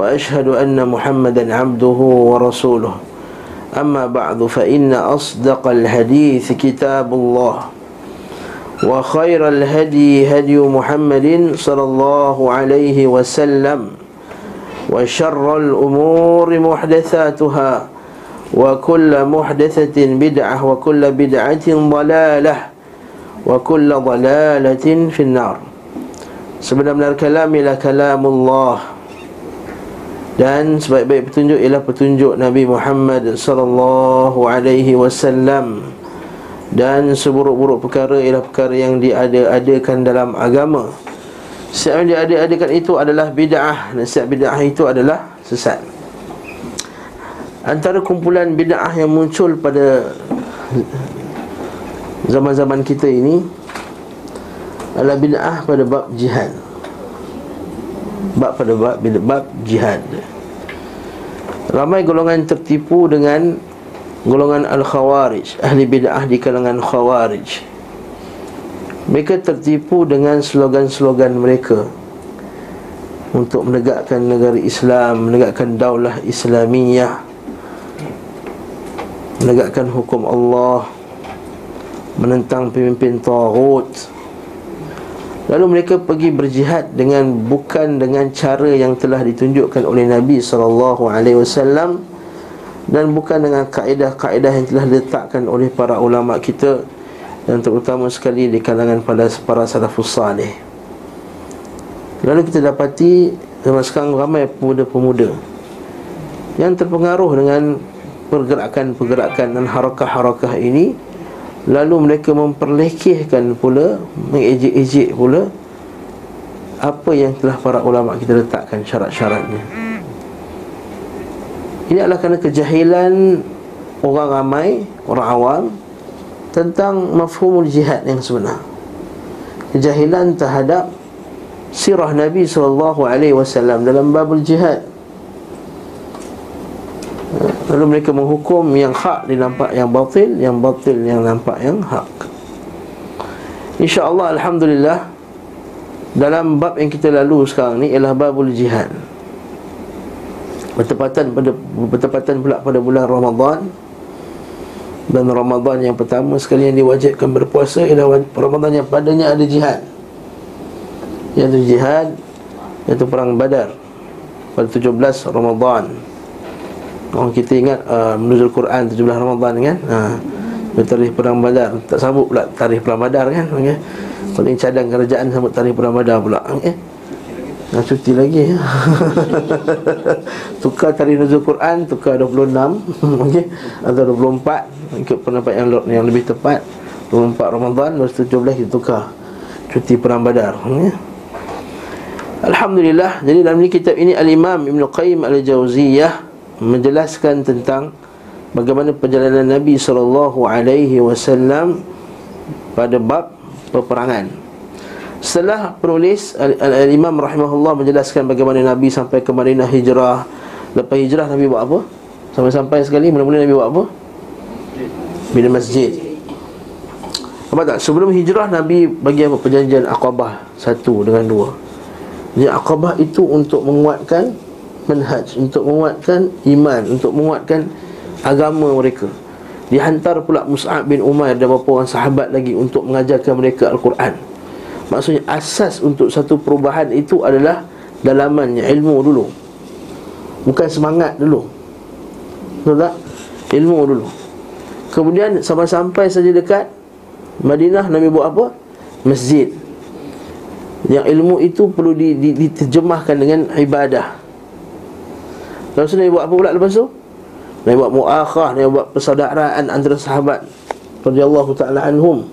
وأشهد أن محمدا عبده ورسوله. أما بعد فإن أصدق الحديث كتاب الله وخير الهدي هدي محمد صلى الله عليه وسلم وشر الأمور محدثاتها وكل محدثة بدعة وكل بدعة ضلالة وكل ضلالة في النار. Sebenarnya kalam ialah kalam Allah dan sebaik-baik petunjuk ialah petunjuk Nabi Muhammad sallallahu alaihi wasallam dan seburuk-buruk perkara ialah perkara yang diada-adakan dalam agama. Setiap yang diada-adakan itu adalah bid'ah dan setiap bid'ah itu adalah sesat. Antara kumpulan bid'ah yang muncul pada zaman-zaman kita ini adalah bid'ah pada bab jihad bab pada bab bab jihad. Ramai golongan tertipu dengan golongan al-khawarij, ahli bid'ah di kalangan khawarij. Mereka tertipu dengan slogan-slogan mereka untuk menegakkan negara Islam, menegakkan daulah Islamiyah, menegakkan hukum Allah, menentang pemimpin taghut, Lalu mereka pergi berjihad dengan bukan dengan cara yang telah ditunjukkan oleh Nabi sallallahu alaihi wasallam dan bukan dengan kaedah-kaedah yang telah diletakkan oleh para ulama kita dan terutama sekali di kalangan para para salafus salih. Lalu kita dapati zaman sekarang ramai pemuda-pemuda yang terpengaruh dengan pergerakan-pergerakan dan harakah-harakah ini Lalu mereka memperlekehkan pula Mengejek-ejek pula Apa yang telah para ulama kita letakkan syarat-syaratnya. Ini adalah kerana kejahilan Orang ramai, orang awam Tentang mafhumul jihad yang sebenar. Kejahilan terhadap Sirah Nabi SAW dalam babul jihad Lalu mereka menghukum yang hak dinampak yang batil Yang batil yang nampak yang hak. InsyaAllah Alhamdulillah Dalam bab yang kita lalu sekarang ni Ialah babul jihad. Bertepatan pada Bertepatan pula pada bulan Ramadan. Dan Ramadan yang pertama sekali yang diwajibkan berpuasa Ialah Ramadan yang padanya ada jihad. Iaitu jihad Iaitu perang badar. Pada 17 Ramadan Orang kita ingat uh, menuzul Quran 17 Ramadan kan ha. Tarikh Perang Badar Tak sambut pula tarikh Perang Badar kan okay. Paling cadang kerajaan sambut tarikh Perang Badar pula okay. Nak cuti lagi Tukar tarikh nuzul Quran Tukar 26 okay. Atau 24 Ikut pendapat yang, yang lebih tepat 24 Ramadan 17 kita tukar Cuti Perang Badar okay. Alhamdulillah Jadi dalam kitab ini Al-Imam Ibn Qayyim Al-Jawziyah menjelaskan tentang bagaimana perjalanan Nabi sallallahu alaihi wasallam pada bab peperangan. Setelah penulis Al-Imam rahimahullah menjelaskan bagaimana Nabi sampai ke Madinah hijrah. Lepas hijrah Nabi buat apa? Sampai-sampai sekali mula-mula Nabi buat apa? Bina masjid. Apa tak? Sebelum hijrah Nabi bagi apa perjanjian Aqabah satu dengan dua. Jadi Aqabah itu untuk menguatkan manhaj untuk menguatkan iman untuk menguatkan agama mereka. Dihantar pula Mus'ab bin Umair dan beberapa orang sahabat lagi untuk mengajarkan mereka Al-Quran. Maksudnya asas untuk satu perubahan itu adalah dalamannya ilmu dulu. Bukan semangat dulu. Betul tak? Ilmu dulu. Kemudian sampai-sampai saja dekat Madinah Nabi buat apa? Masjid. Yang ilmu itu perlu diterjemahkan dengan ibadah Lepas tu Nabi buat apa pula lepas tu? Nabi buat mu'akhah, Nabi buat persaudaraan antara sahabat radhiyallahu taala anhum.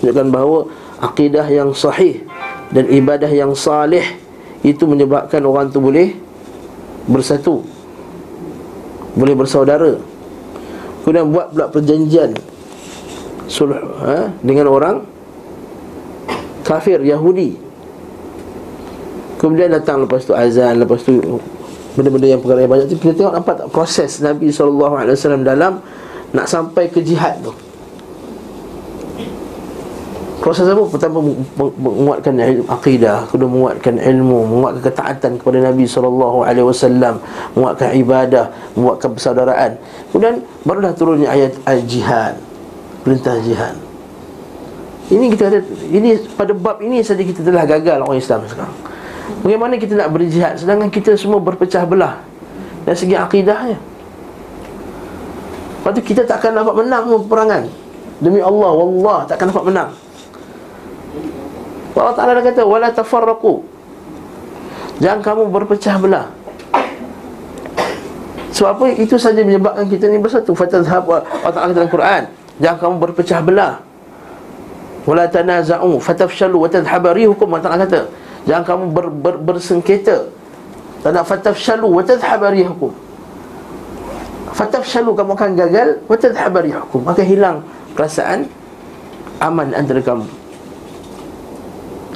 Menunjukkan bahawa akidah yang sahih dan ibadah yang salih itu menyebabkan orang tu boleh bersatu Boleh bersaudara Kemudian buat pula perjanjian Sulh ha? Dengan orang Kafir Yahudi Kemudian datang lepas tu azan Lepas tu Benda-benda yang perkara yang banyak tu Kita tengok nampak tak proses Nabi SAW dalam Nak sampai ke jihad tu Proses apa? Pertama menguatkan ilmu akidah, kedua menguatkan ilmu, menguatkan ketaatan kepada Nabi wasallam, menguatkan ibadah, menguatkan persaudaraan. Kemudian barulah turunnya ayat al-jihad. Perintah jihad. Ini kita ada ini pada bab ini saja kita telah gagal orang Islam sekarang. Bagaimana kita nak berjihad sedangkan kita semua berpecah belah dari segi akidahnya. Lepas tu kita takkan dapat menang peperangan. Demi Allah, wallah takkan dapat menang. Allah Ta'ala dah kata Wala tafarraku Jangan kamu berpecah belah Sebab apa? Itu saja menyebabkan kita ni bersatu Fatadhab Allah Ta'ala dalam Quran Jangan kamu berpecah belah Wala tanaza'u Fatafshalu Watadhabari hukum Allah Ta'ala kata Jangan kamu ber, ber, bersengketa. Tak nak fatafshalu Watadhabari hukum Fatafshalu kamu akan gagal. Watadhabari hukum Maka hilang perasaan Aman antara kamu.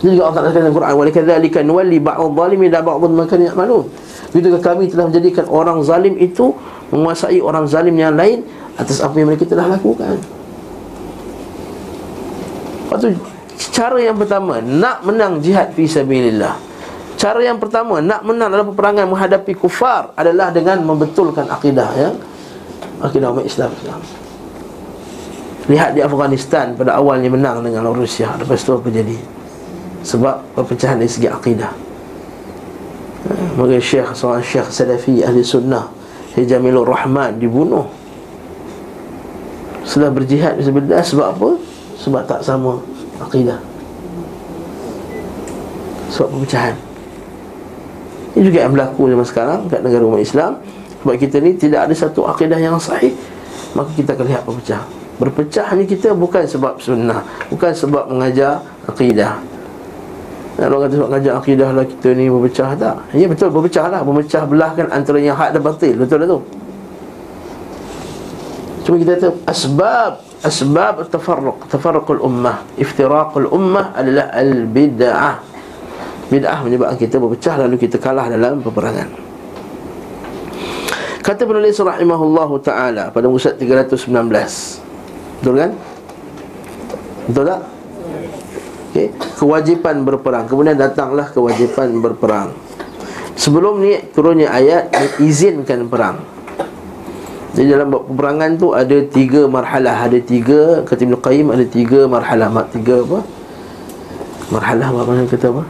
Ini juga Allah katakan dalam Quran Walikadzalika nuwalli ba'd zalimin la ba'd ma kanu ya'malun. Begitu kami telah menjadikan orang zalim itu menguasai orang zalim yang lain atas apa yang mereka telah lakukan. Lepas cara yang pertama nak menang jihad fi sabilillah. Cara yang pertama nak menang dalam peperangan menghadapi kufar adalah dengan membetulkan akidah ya. Akidah umat Islam. Lihat di Afghanistan pada awalnya menang dengan Rusia Lepas itu apa jadi sebab perpecahan dari segi akidah Maka Syekh seorang Syekh Salafi Ahli Sunnah Hijamilur Rahman dibunuh Setelah berjihad sebab apa? Sebab tak sama akidah Sebab perpecahan Ini juga yang berlaku zaman sekarang Kat negara umat Islam. Sebab kita ni tidak ada satu akidah yang sahih Maka kita akan lihat perpecah Berpecah ni kita bukan sebab sunnah Bukan sebab mengajar akidah dan orang kata sebab ngajak akidah lah kita ni berpecah tak? Ya betul berpecah lah. Berpecah belah kan antara yang hak dan batil. Betul lah tu. Cuma kita kata asbab Asbab tafarruq. Tafarruqul ummah. Iftiraqul ummah adalah al-bid'ah. Bid'ah menyebabkan kita berpecah Lalu kita kalah dalam peperangan. Kata penulis rahimahullah ta'ala Pada musa 319 Betul kan? Betul tak? okay. Kewajipan berperang. Kemudian datanglah kewajipan berperang. Sebelum ni turunnya ayat Izinkan perang Jadi dalam peperangan tu ada tiga marhalah Ada tiga, kata Ibn Qayyim Ada tiga marhalah Tiga apa? Marhalah apa mana kata apa?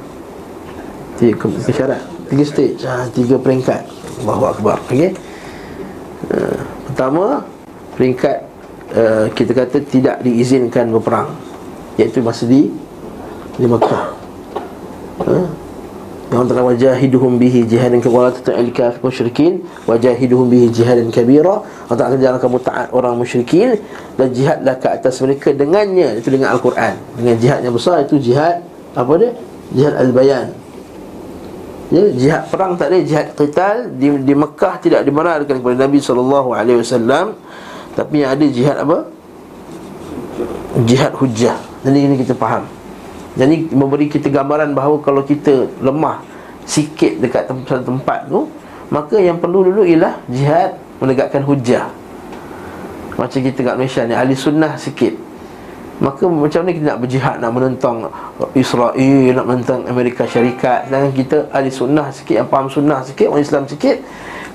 Tiga, tiga syarat Tiga stage, ha, tiga peringkat Allahu Akbar, okay? Uh, pertama Peringkat uh, Kita kata tidak diizinkan berperang Iaitu masa di di Makkah ha? Yang antara wajahiduhum bihi jihadan kabira. Tata'il kafir musyrikin Wajahiduhum bihi jihadan kabira. Allah akan jalan kamu taat orang musyrikin Dan jihadlah ke atas mereka dengannya. Itu dengan Al-Quran. Dengan jihad yang besar itu jihad Apa dia? Jihad Al-Bayan. Ya, Jihad perang tak ada Jihad qital di, di Mekah tidak dibenarkan kepada Nabi SAW Tapi yang ada jihad apa? Jihad hujah Jadi ini kita faham jadi memberi kita gambaran bahawa kalau kita lemah sikit dekat tempat tempat tu, maka yang perlu dulu ialah jihad menegakkan hujah. Macam kita kat Malaysia ni ahli sunnah sikit. Maka macam ni kita nak berjihad nak menentang Israel, nak menentang Amerika Syarikat dan kita ahli sunnah sikit yang faham sunnah sikit, orang Islam sikit.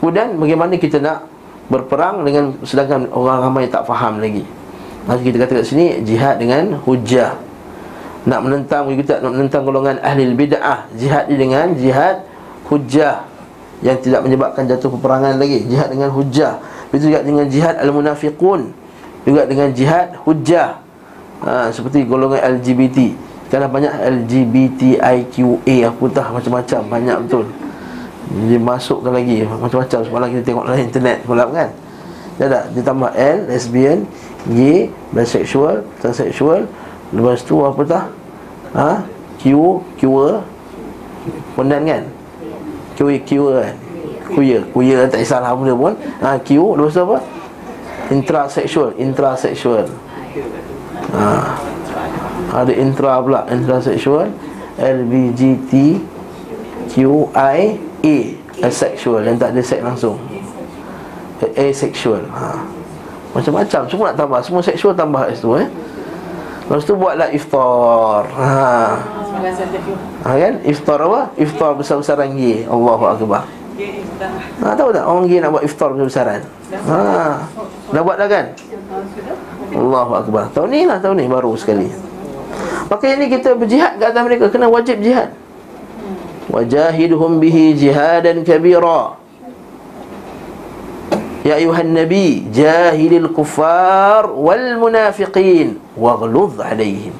Kemudian bagaimana kita nak berperang dengan sedangkan orang ramai tak faham lagi. Maka kita kata kat sini jihad dengan hujah nak menentang kita nak menentang golongan ahli bid'ah jihad dengan jihad hujah yang tidak menyebabkan jatuh peperangan lagi. Jihad dengan hujah begitu juga dengan jihad al-munafiqun. Juga dengan jihad hujah ha, seperti golongan LGBT kerana banyak LGBTIQA apa tak macam-macam. Banyak betul. Dia masukkan lagi macam-macam. Semalam kita tengok dalam internet semalam kan? Dia tak ditambah L lesbian G bisexual transsexual Lepas tu apa tak? Ha? Q, Q Pondan kan? Q, Q kan? Kuya. Kuya tak kisahlah benda pun. Ha, Q Lepas tu apa? Intrasexual. Intrasexual. Ha. Ada intra pula. Intrasexual. LBGT A. Asexual. Yang tak ada seks langsung. Asexual. Ha. Macam-macam. Semua nak tambah. Semua seksual tambah kat situ eh Lepas tu buatlah iftar ha. ha kan? Iftar apa? Iftar besar-besaran gay Allahu Akbar Ha, tahu tak orang gay nak buat iftar besar-besaran? Ha. Dah buat dah kan? Allahu Akbar Tahun ni lah tahun ni baru sekali Maka ini kita berjihad ke atas mereka Kena wajib jihad Wajahidhum bihi jihadan kabira Ya ayuhan Nabi Jahilil kufar Wal munafiqin Waghludh alaihim.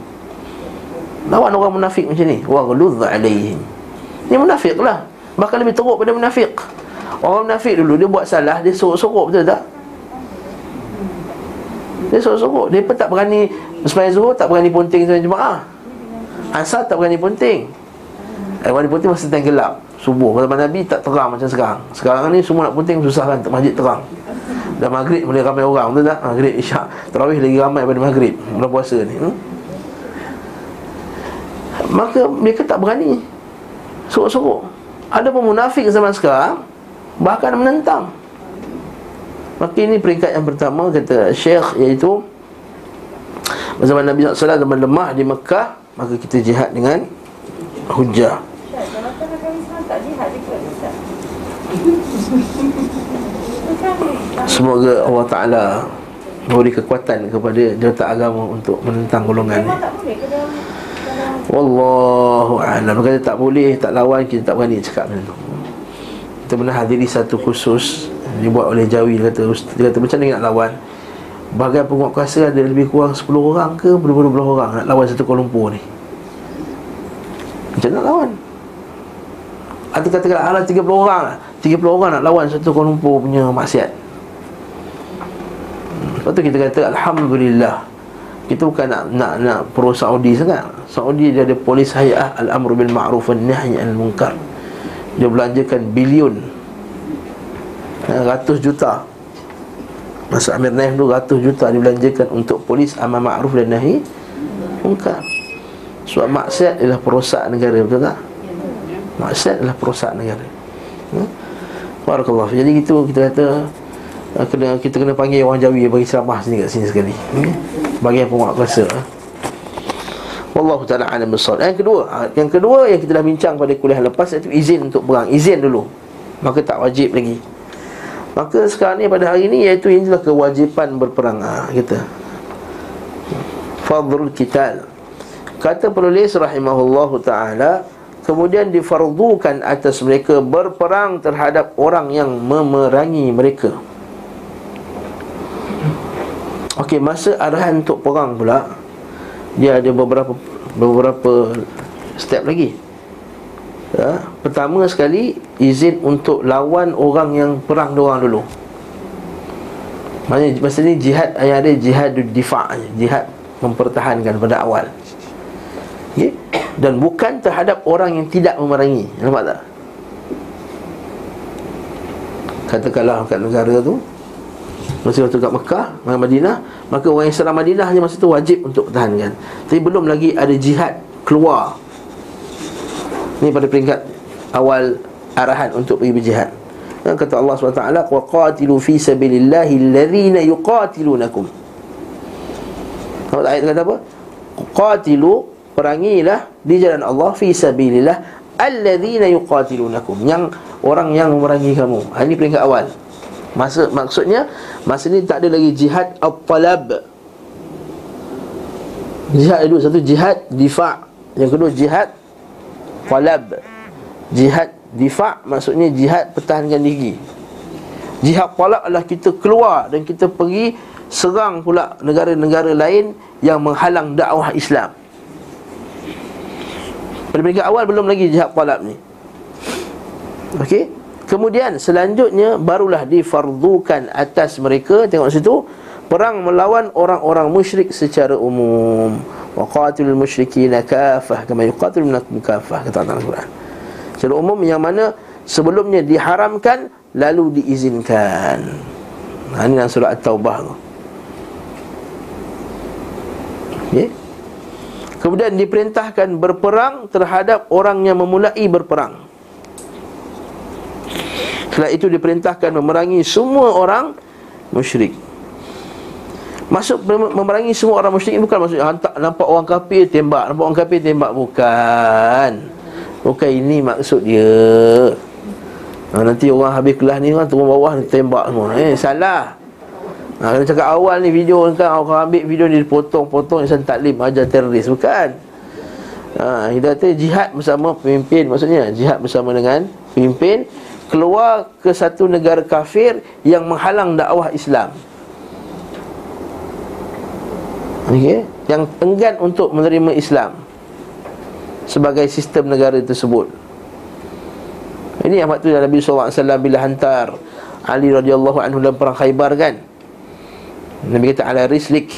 Lawan orang munafik macam ni Waghludh alaihim. Ini munafik lah. Bahkan lebih teruk pada munafik. Orang munafik dulu Dia buat salah Dia sorok-sorok betul tak? Dia sorok-sorok. Dia pun tak berani Sepanjang zuhur tak berani ponting Sepanjang jemaah. Asal tak berani ponting Eh, berani ponting masa tenggelam subuh. Zaman Nabi tak terang macam sekarang. Sekarang ni semua nak penting susah kan Masjid terang. Dan maghrib boleh ramai orang Betul tak? Maghrib isyak Terawih lagi ramai pada maghrib Bulan puasa ni. Hmm? Maka mereka tak berani. Sorok-sorok. Ada pun munafik zaman sekarang Bahkan menentang. Maka ini peringkat yang pertama Kata Syekh iaitu Zaman Nabi SAW zaman lemah di Mekah Maka kita jihad dengan Hujah Semoga Allah Ta'ala Memberi kekuatan kepada Jawatan agama untuk menentang golongan ni. Wallahu a'lam. Kata tak boleh, tak lawan Kita tak berani cakap macam tu. Kita pernah hadiri satu khusus Dibuat oleh Jawi Dia kata, dia kata macam mana nak lawan? Bahagian penguat kuasa ada lebih kurang 10 orang ke Berapa-berapa orang nak lawan satu Kuala Lumpur ni? Macam nak lawan? Atau katakan ala 30 orang lah 30 orang nak lawan satu Kuala Lumpur punya maksiat. Lepas tu kita kata Alhamdulillah. Kita bukan nak nak, nak pro Saudi sangat. Saudi dia ada polis hayah Al-Amru bil Ma'ruf wa Nahy al Munkar. Dia belanjakan bilion eh, Ratus juta. Masa Amir Naim tu ratus juta dibelanjakan Untuk polis amal ma'ruf dan nahi Munkar. Sebab maksiat adalah perosak negara Betul tak? Maksiat adalah perosak negara. Hmm? Barakallah Jadi itu kita kata uh, kena kita kena panggil orang Jawi bagi ceramah sini kat sini sekali. Hmm? Bagi penguat kuasa. Wallahu taala alam bisawab. Yang kedua, ha, yang kedua yang kita dah bincang pada kuliah lepas iaitu izin untuk perang. Izin dulu. Maka tak wajib lagi. Maka sekarang ni pada hari ni iaitu inilah kewajipan berperang ha, kita. Fadlul Qital. Kata penulis rahimahullahu taala Kemudian difardukan atas mereka berperang terhadap orang yang memerangi mereka. Okey, masa arahan untuk perang pula Dia ada beberapa beberapa step lagi. Ya, Pertama sekali Izin untuk lawan orang yang perang orang dulu. Maksudnya masa ni jihad Yang ada jihad difa' Jihad mempertahankan pada awal? Dan bukan terhadap orang yang tidak memerangi Nampak tak? Katakanlah kat negara tu Masa waktu kat Mekah, Madinah Maka orang yang serang Madinah hanya masa tu wajib untuk pertahankan Tapi belum lagi ada jihad keluar Ini pada peringkat awal arahan untuk pergi berjihad Dan kata Allah SWT وَقَاتِلُوا فِي سَبِلِ اللَّهِ الَّذِينَ يُقَاتِلُونَكُمْ Nampak ayat kata apa? Qatilu Perangilah di jalan Allah fi sabilillah alladzina yuqatilunakum yang orang yang memerangi kamu. Ha, ini peringkat awal. Masa maksudnya masa ni tak ada lagi jihad at-talab. Jihad itu satu jihad difa', yang kedua jihad talab. Jihad difa' maksudnya jihad pertahankan diri. Jihad talab adalah kita keluar dan kita pergi serang pula negara-negara lain yang menghalang dakwah Islam. Pada peringkat awal belum lagi jihad talab ni Okey Kemudian selanjutnya barulah difardukan atas mereka Tengok situ Perang melawan orang-orang musyrik secara umum Wa musyrikina kafah Kama yuqatilul nakum kafah Kata Al-Quran Secara umum yang mana sebelumnya diharamkan lalu diizinkan. Ini dalam surah At-Taubah tu. Okay. Kemudian diperintahkan berperang terhadap orang yang memulai berperang. Setelah itu diperintahkan memerangi semua orang musyrik. Masuk memerangi semua orang musyrik bukan maksudnya hantar nampak orang kafir tembak, nampak orang kafir tembak bukan. Bukan ini maksud dia. Ha, nanti orang habis kelas ni kan turun bawah tembak semua. Eh salah. Ha, kena cakap awal ni video kan Orang ambil video ni dipotong-potong Insan taklim ajar teroris. Bukan. Ha, Kita kata jihad bersama pemimpin. Maksudnya jihad bersama dengan pemimpin Keluar ke satu negara kafir Yang menghalang dakwah Islam. Okay? Yang enggan untuk menerima Islam Sebagai sistem negara tersebut. Ini yang waktu Nabi SAW bila hantar Ali radhiyallahu anhu dalam perang Khaybar kan Nabi kata ala rislik.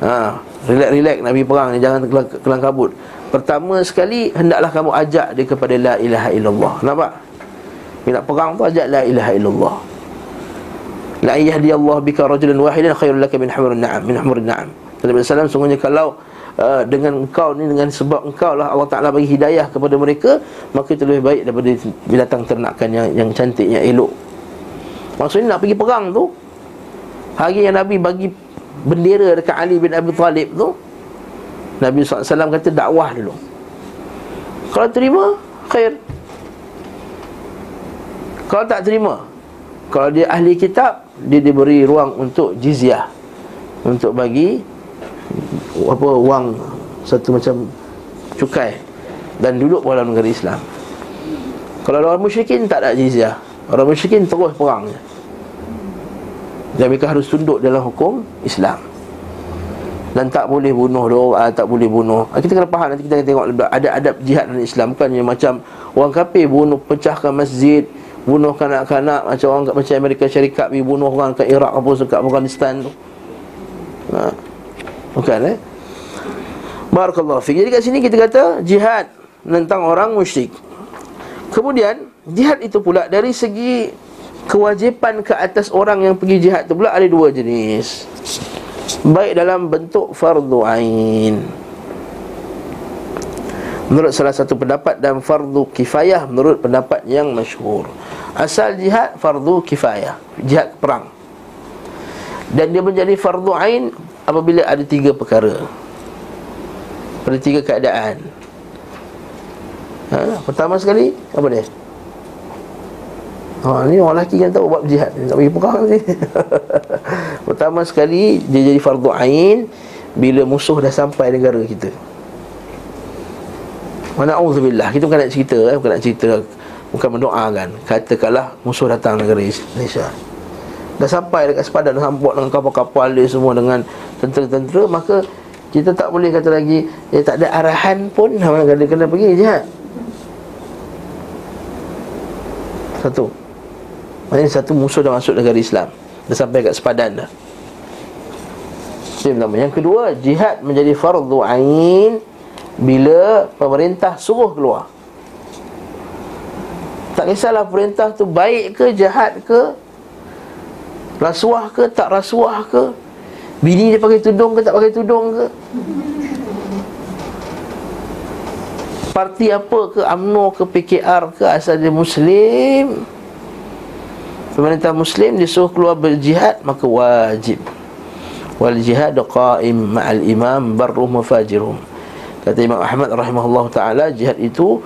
Ha, Relax relax Nabi perang ni Jangan kelang, kabut. Pertama sekali Hendaklah kamu ajak dia kepada La ilaha illallah. Nampak? Bila nak perang tu ajak La ilaha illallah. La iyahdi Allah bika rajulan wahidan khairul laka min hamurin na'am Min hamurin na'am. Nabi SAW sungguhnya kalau uh, Dengan engkau ni Dengan sebab engkau lah Allah Ta'ala bagi hidayah kepada mereka Maka itu lebih baik daripada binatang ternakan yang, yang cantik, yang elok. Maksudnya nak pergi perang tu Hari yang Nabi bagi bendera dekat Ali bin Abi Talib tu Nabi SAW kata dakwah dulu. Kalau terima, khair. Kalau tak terima Kalau dia ahli kitab Dia diberi ruang untuk jizyah Untuk bagi Apa, wang Satu macam cukai Dan duduk dalam negara Islam. Kalau orang musyrikin tak ada jizyah Orang musyrikin terus perang dan mereka harus tunduk dalam hukum Islam dan tak boleh bunuh doa, ah, tak boleh bunuh. Ah, kita kena faham nanti kita akan tengok ada adab jihad dalam Islam bukannya macam orang kafir bunuh pecahkan masjid, bunuh kanak-kanak macam orang macam Amerika Syarikat pergi bunuh orang kat Iraq apa kat Afghanistan tu. Ha. Bukan eh? Barakallahu fiik. Jadi kat sini kita kata jihad tentang orang musyrik. Kemudian jihad itu pula dari segi kewajipan ke atas orang yang pergi jihad tu pula ada dua jenis. Baik dalam bentuk fardu ain. Menurut salah satu pendapat dan fardu kifayah menurut pendapat yang masyhur. Asal jihad fardu kifayah, jihad perang. Dan dia menjadi fardu ain apabila ada tiga perkara. Pada tiga keadaan. Ha, pertama sekali apa dia? Ha, ni orang lelaki yang tahu buat jihad. Tak pergi perang ni. Pertama sekali Dia jadi fardu ain Bila musuh dah sampai negara kita. Mana auzubillah Kita bukan nak cerita eh? Bukan nak cerita Bukan mendoakan Katakanlah musuh datang negara Malaysia Dah sampai dekat sepadan Dah sampai dengan kapal-kapal dia semua Dengan tentera-tentera Maka kita tak boleh kata lagi Dia tak ada arahan pun. Kena, kena pergi jihad. Satu Maksudnya satu musuh dah masuk negara Islam. Dah sampai kat sepadan dah. Itu yang Yang kedua Jihad menjadi fardu ain Bila pemerintah suruh keluar. Tak kisahlah perintah tu baik ke jahat ke Rasuah ke tak rasuah ke Bini dia pakai tudung ke tak pakai tudung ke. Parti apa ke UMNO ke PKR ke asal dia Muslim pemerintah muslim disuruh keluar berjihad maka wajib. Wal jihad qaim ma'al imam barruhum fajirum kata Imam Ahmad rahimahullah taala jihad itu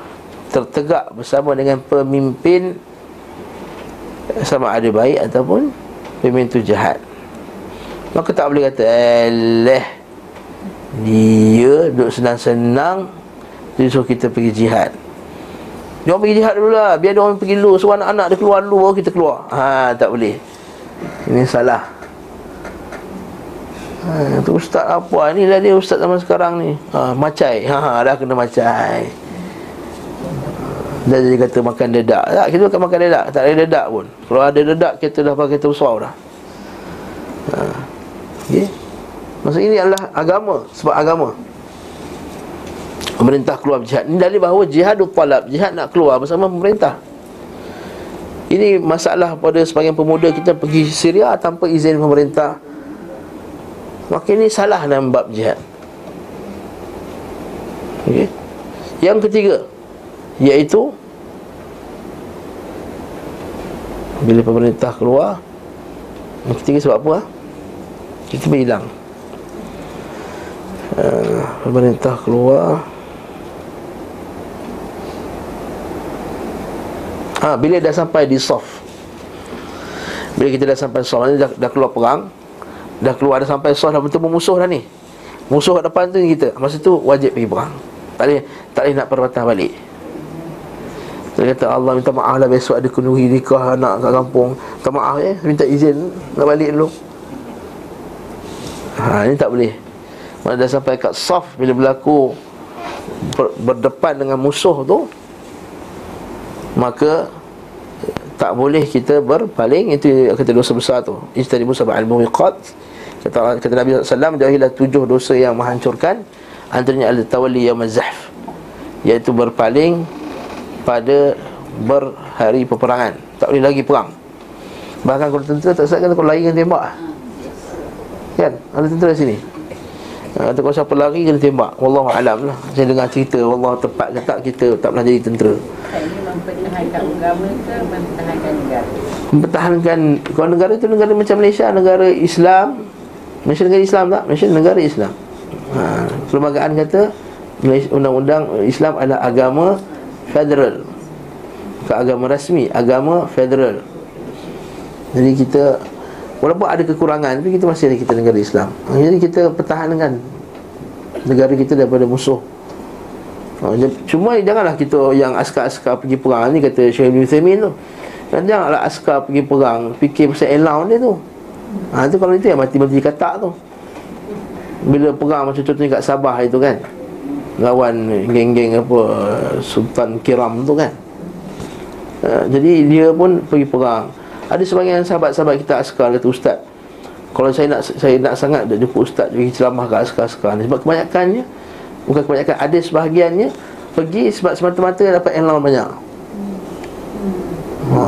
tertegak bersama dengan pemimpin sama ada baik ataupun pemimpin itu jahat maka tak boleh kata Allah dia duduk senang-senang dia suruh kita pergi jihad orang pergi jihad dulu lah Biar dia orang pergi dulu So anak-anak dia keluar dulu Kita keluar. Ha tak boleh. Ini salah. Ha, tu ustaz apa? Ni lah dia ustaz zaman sekarang ni. Ha, Macai. Ha, ha, dah kena macai. Dah jadi kata makan dedak. Tak kita bukan makan dedak. Tak ada dedak pun. Kalau ada dedak kita dah pakai kereta besar dah. Ha. okay. Maksud ini adalah agama. Sebab agama Pemerintah keluar jihad Ini dalil bahawa jihad talab Jihad nak keluar bersama pemerintah. Ini masalah pada sebagian pemuda kita pergi Syria tanpa izin pemerintah. Maka ini salah dalam bab jihad. Okay. Yang ketiga Iaitu Bila pemerintah keluar Yang ketiga sebab apa? Kita berhilang uh, Pemerintah keluar ha, Bila dah sampai di soft Bila kita dah sampai soft dah, dah keluar perang Dah keluar dah sampai soft Dah bertemu musuh dah ni. Musuh kat depan tu kita. Masa tu wajib pergi perang. Tak boleh, tak boleh nak perbatah balik. Dia kata Allah minta maaf lah Besok ada kunuhi nikah anak kat kampung. Minta maaf eh? Minta izin nak balik dulu. Ha, ini tak boleh. Mana dah sampai kat soft Bila berlaku ber, Berdepan dengan musuh tu Maka Tak boleh kita berpaling. Itu kata dosa besar tu. Ijtanibu sab'al muwiqat Kata, kata Nabi SAW Jauhilah tujuh dosa yang menghancurkan. Antaranya al-tawalli yang mazhaf Iaitu berpaling Pada berhari peperangan. Tak boleh lagi perang. Bahkan kalau tentera tak sakit kalau lari dengan tembak Kan? Ada tentera sini Ha, kalau siapa lari kena tembak. Wallahu alam lah. Saya dengar cerita Wallah tepat ke tak kita tak pernah jadi tentera. Ini mempertahankan agama ke mempertahankan negara? Mempertahankan Kalau negara itu negara macam Malaysia Negara Islam. Malaysia negara Islam tak? Malaysia negara Islam. Ha, Perlembagaan kata Undang-undang Islam adalah agama Federal. Bukan agama rasmi Agama federal. Jadi kita Walaupun ada kekurangan Tapi kita masih kita negara Islam. Jadi kita pertahankan Negara kita daripada musuh. Ha, Cuma janganlah kita Yang askar-askar pergi perang. Ni kata Syekh Ibn Uthamin tu. Dan janganlah askar pergi perang Fikir pasal allowance dia tu. Ha, Itu kalau itu yang mati-mati katak tu. Bila perang macam contohnya kat Sabah itu kan. Lawan geng-geng apa Sultan Kiram tu kan. Ha, Jadi dia pun pergi perang ada sebagian sahabat-sahabat kita askar kata ustaz. Kalau saya nak saya nak sangat nak jumpa ustaz bagi ceramah kat askar-askar ni sebab kebanyakannya bukan kebanyakan ada sebahagiannya pergi sebab semata-mata dapat ilmu banyak. Ha.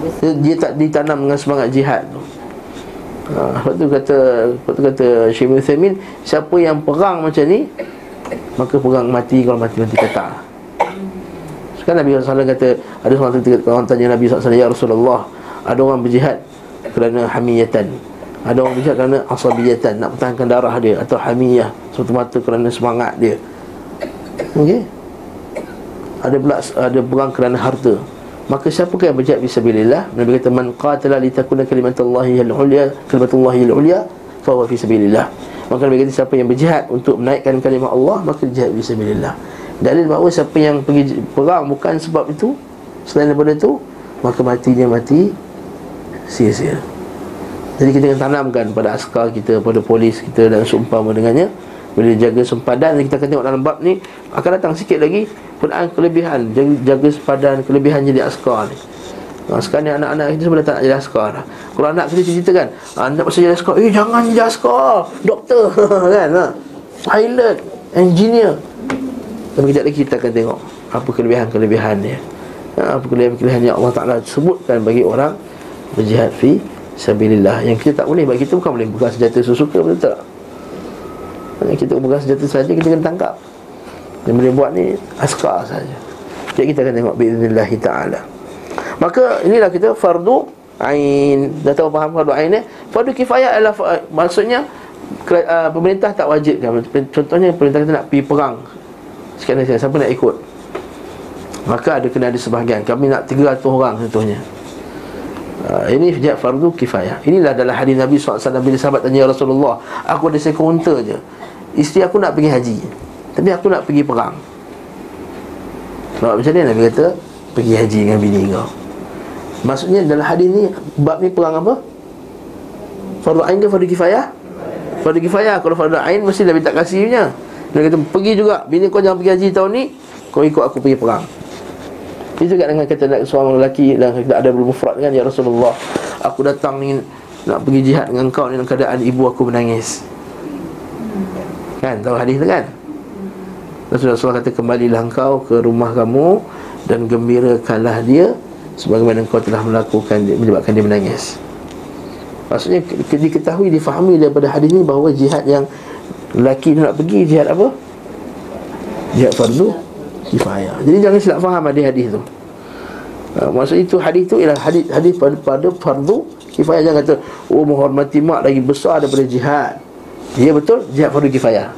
Dia, dia tak ditanam dengan semangat jihad tu. Ha, sebab tu kata sebab tu kata Syekh Uthamin siapa yang perang macam ni maka perang mati kalau mati-mati kata. Sekarang Nabi SAW kata Ada seorang orang tanya Nabi SAW Ya Rasulullah ada orang berjihad kerana hamiyatan. Ada orang berjihad kerana asabiyatan Nak pertahankan darah dia Atau hamiyah Semata-mata kerana semangat dia. Okey? Ada pula ada perang kerana harta. Maka siapa yang berjihad fisabilillah Nabi kata Man qatala litakuna kalimatullahi al-ulya Kalimatullahi al-ulya Fahuwa fisabilillah Maka Nabi kata siapa yang berjihad Untuk menaikkan kalimah Allah Maka jihad fisabilillah Dalil bahawa siapa yang pergi perang Bukan sebab itu Selain daripada itu Maka matinya mati sia-sia. Jadi kita akan tanamkan pada askar kita Pada polis kita dan seumpama dengannya. Bila jaga sempadan Kita akan tengok dalam bab ni Akan datang sikit lagi Pernaan kelebihan Jaga, jaga sempadan kelebihan jadi askar ni. Sekarang ni anak-anak kita sebenarnya tak nak jadi askar dah. Kalau anak kita cerita kan Anak pasal jadi askar? Eh jangan jadi askar Doktor. Kan? Ha? Pilot Engineer. Tapi kejap lagi kita akan tengok Apa kelebihan-kelebihan dia ha, Apa kelebihan-kelebihan yang Allah Ta'ala sebutkan bagi orang berjihad fi sabilillah. Yang kita tak boleh bagi kita bukan boleh pegang senjata sesuka betul tak? Yang kita pegang senjata saja kita kena tangkap. Yang boleh buat ni askar saja. Jadi kita akan tengok biiznillah taala. Maka inilah kita fardu ain. Dah tahu faham fardu ain ni fardu kifayah adalah maksudnya uh, pemerintah tak wajib kan contohnya pemerintah kita nak pergi perang. Sekian siapa nak ikut? Maka ada kena ada sebahagian. Kami nak 300 orang contohnya Uh, ini jihad fardu kifayah. Inilah dalam hadis Nabi SAW Bila sahabat tanya ya Rasulullah Aku ada seekor unta je. Isteri aku nak pergi haji Tapi aku nak pergi perang. Sebab macam ni Nabi kata Pergi haji dengan bini kau. Maksudnya dalam hadis ni Bab ni perang apa? Fardu ain ke fardu kifayah? Fardu kifayah. Kalau fardu ain mesti Nabi tak kasihnya Dia kata pergi juga. Bini kau jangan pergi haji tahun ni Kau ikut aku pergi perang itu juga dengan kata seorang lelaki dan kita ada bermufrad kan ya Rasulullah. Aku datang ni nak pergi jihad dengan kau ni dalam keadaan ibu aku menangis. Kan tahu hadis tu kan? Rasulullah SAW kata kembalilah engkau ke rumah kamu dan gembirakanlah dia Sebagaimana kau telah melakukan Menyebabkan dia menangis Maksudnya diketahui, difahami daripada hadis ini Bahawa jihad yang Lelaki nak pergi, jihad apa? Jihad fardu Kifayah Jadi jangan silap faham hadis-hadis tu Ha, maksud itu hadis itu ialah hadis hadis pada, pada fardu kifayah jangan kata oh menghormati mak lagi besar daripada jihad. Ya betul jihad fardu kifayah.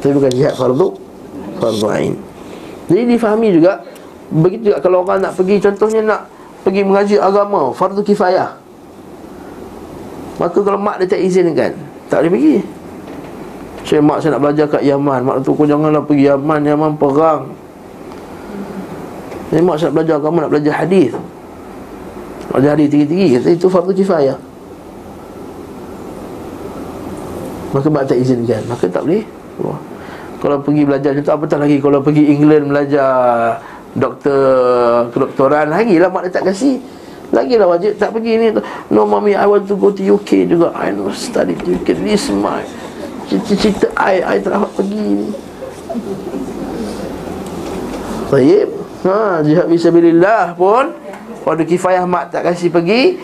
Tapi bukan jihad fardu fardu ain. Jadi difahami juga begitu juga kalau orang nak pergi contohnya nak pergi mengaji agama fardu kifayah. Maka kalau mak dia tak izinkan, tak boleh pergi. Saya mak saya nak belajar kat Yaman, mak tu kau janganlah pergi Yaman, Yaman perang. Jadi mak nak belajar agama Nak belajar hadis. Belajar hadis tinggi-tinggi. Kata itu fardu kifayah. Maka mak tak izinkan. Maka tak boleh. Wah. Kalau pergi belajar Contoh apatah lagi. Kalau pergi England belajar Doktor Kedoktoran Lagi lah mak dia tak kasih. Lagi lah wajib Tak pergi ni. No mommy I want to go to UK juga. I know study UK This my Cita-cita I I telah pergi ni. Baik Ha, jihad fisabilillah pun. Pada kifayah mak tak kasih pergi.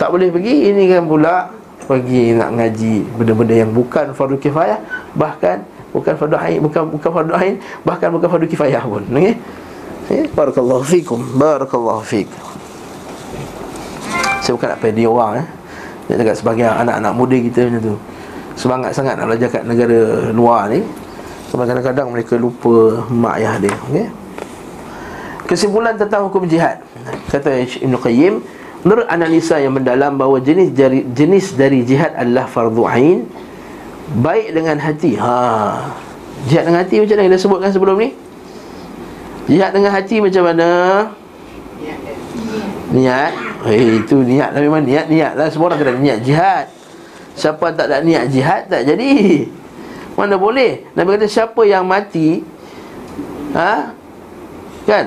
Tak boleh pergi Ini kan pula Pergi nak ngaji Benda-benda yang bukan fardu kifayah Bahkan Bukan fardu ain Bukan bukan fardu ain Bahkan bukan fardu kifayah pun. Okay? Eh, Barakallahu fikum Barakallahu fikum. Saya bukan nak pedi orang eh. Dekat sebagian anak-anak muda kita macam tu Semangat sangat nak belajar kat negara luar ni. Sebab kadang-kadang mereka lupa mak ayah dia okay? Kesimpulan tentang hukum jihad. Kata Ibn Qayyim Menurut analisa yang mendalam bahawa jenis dari, jenis dari jihad adalah fardu ain Baik dengan hati. Ha. Jihad dengan hati macam mana kita sebutkan sebelum ni? Jihad dengan hati macam mana? Niat Eh itu niat. Lah memang niat Niat lah. Semua orang kena niat jihad Siapa tak ada niat jihad tak jadi. Mana boleh? Nabi kata siapa yang mati Ha? Kan?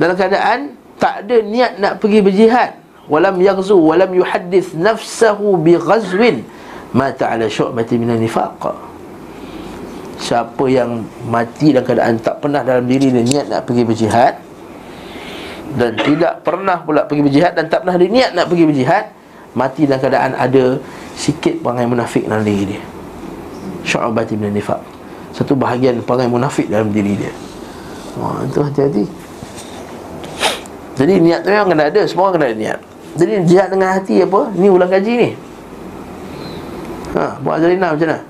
Dalam keadaan tak ada niat nak pergi berjihad. Walam yaghzu walam yuhaddith nafsahu bighazwin mata ala syu'bati minan nifaq. Siapa yang mati dalam keadaan tak pernah dalam diri dia niat nak pergi berjihad dan tidak pernah pula pergi berjihad dan tak pernah ada niat nak pergi berjihad mati dalam keadaan ada sikit perangai munafik dalam diri dia. Syu'bati minan nifaq satu bahagian perangai munafik dalam diri dia. Wah, itu hati-hati. Jadi niat tu memang kena ada Semua orang kena ada niat. Jadi jihad dengan hati apa? Ni ulang kaji ni. Ha, Buat Azalina macam mana?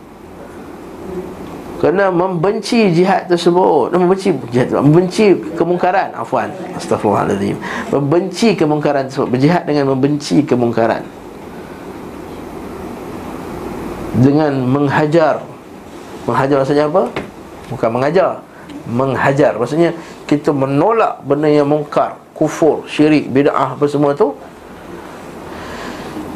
Kerana membenci jihad tersebut Membenci jihad Membenci kemungkaran Afwan Astaghfirullahaladzim. Membenci kemungkaran tersebut Berjihad dengan membenci kemungkaran Dengan menghajar. Menghajar maksudnya apa? Bukan mengajar. Menghajar. Maksudnya kita menolak benda yang mungkar. Kufur, syirik, bid'ah apa semua tu.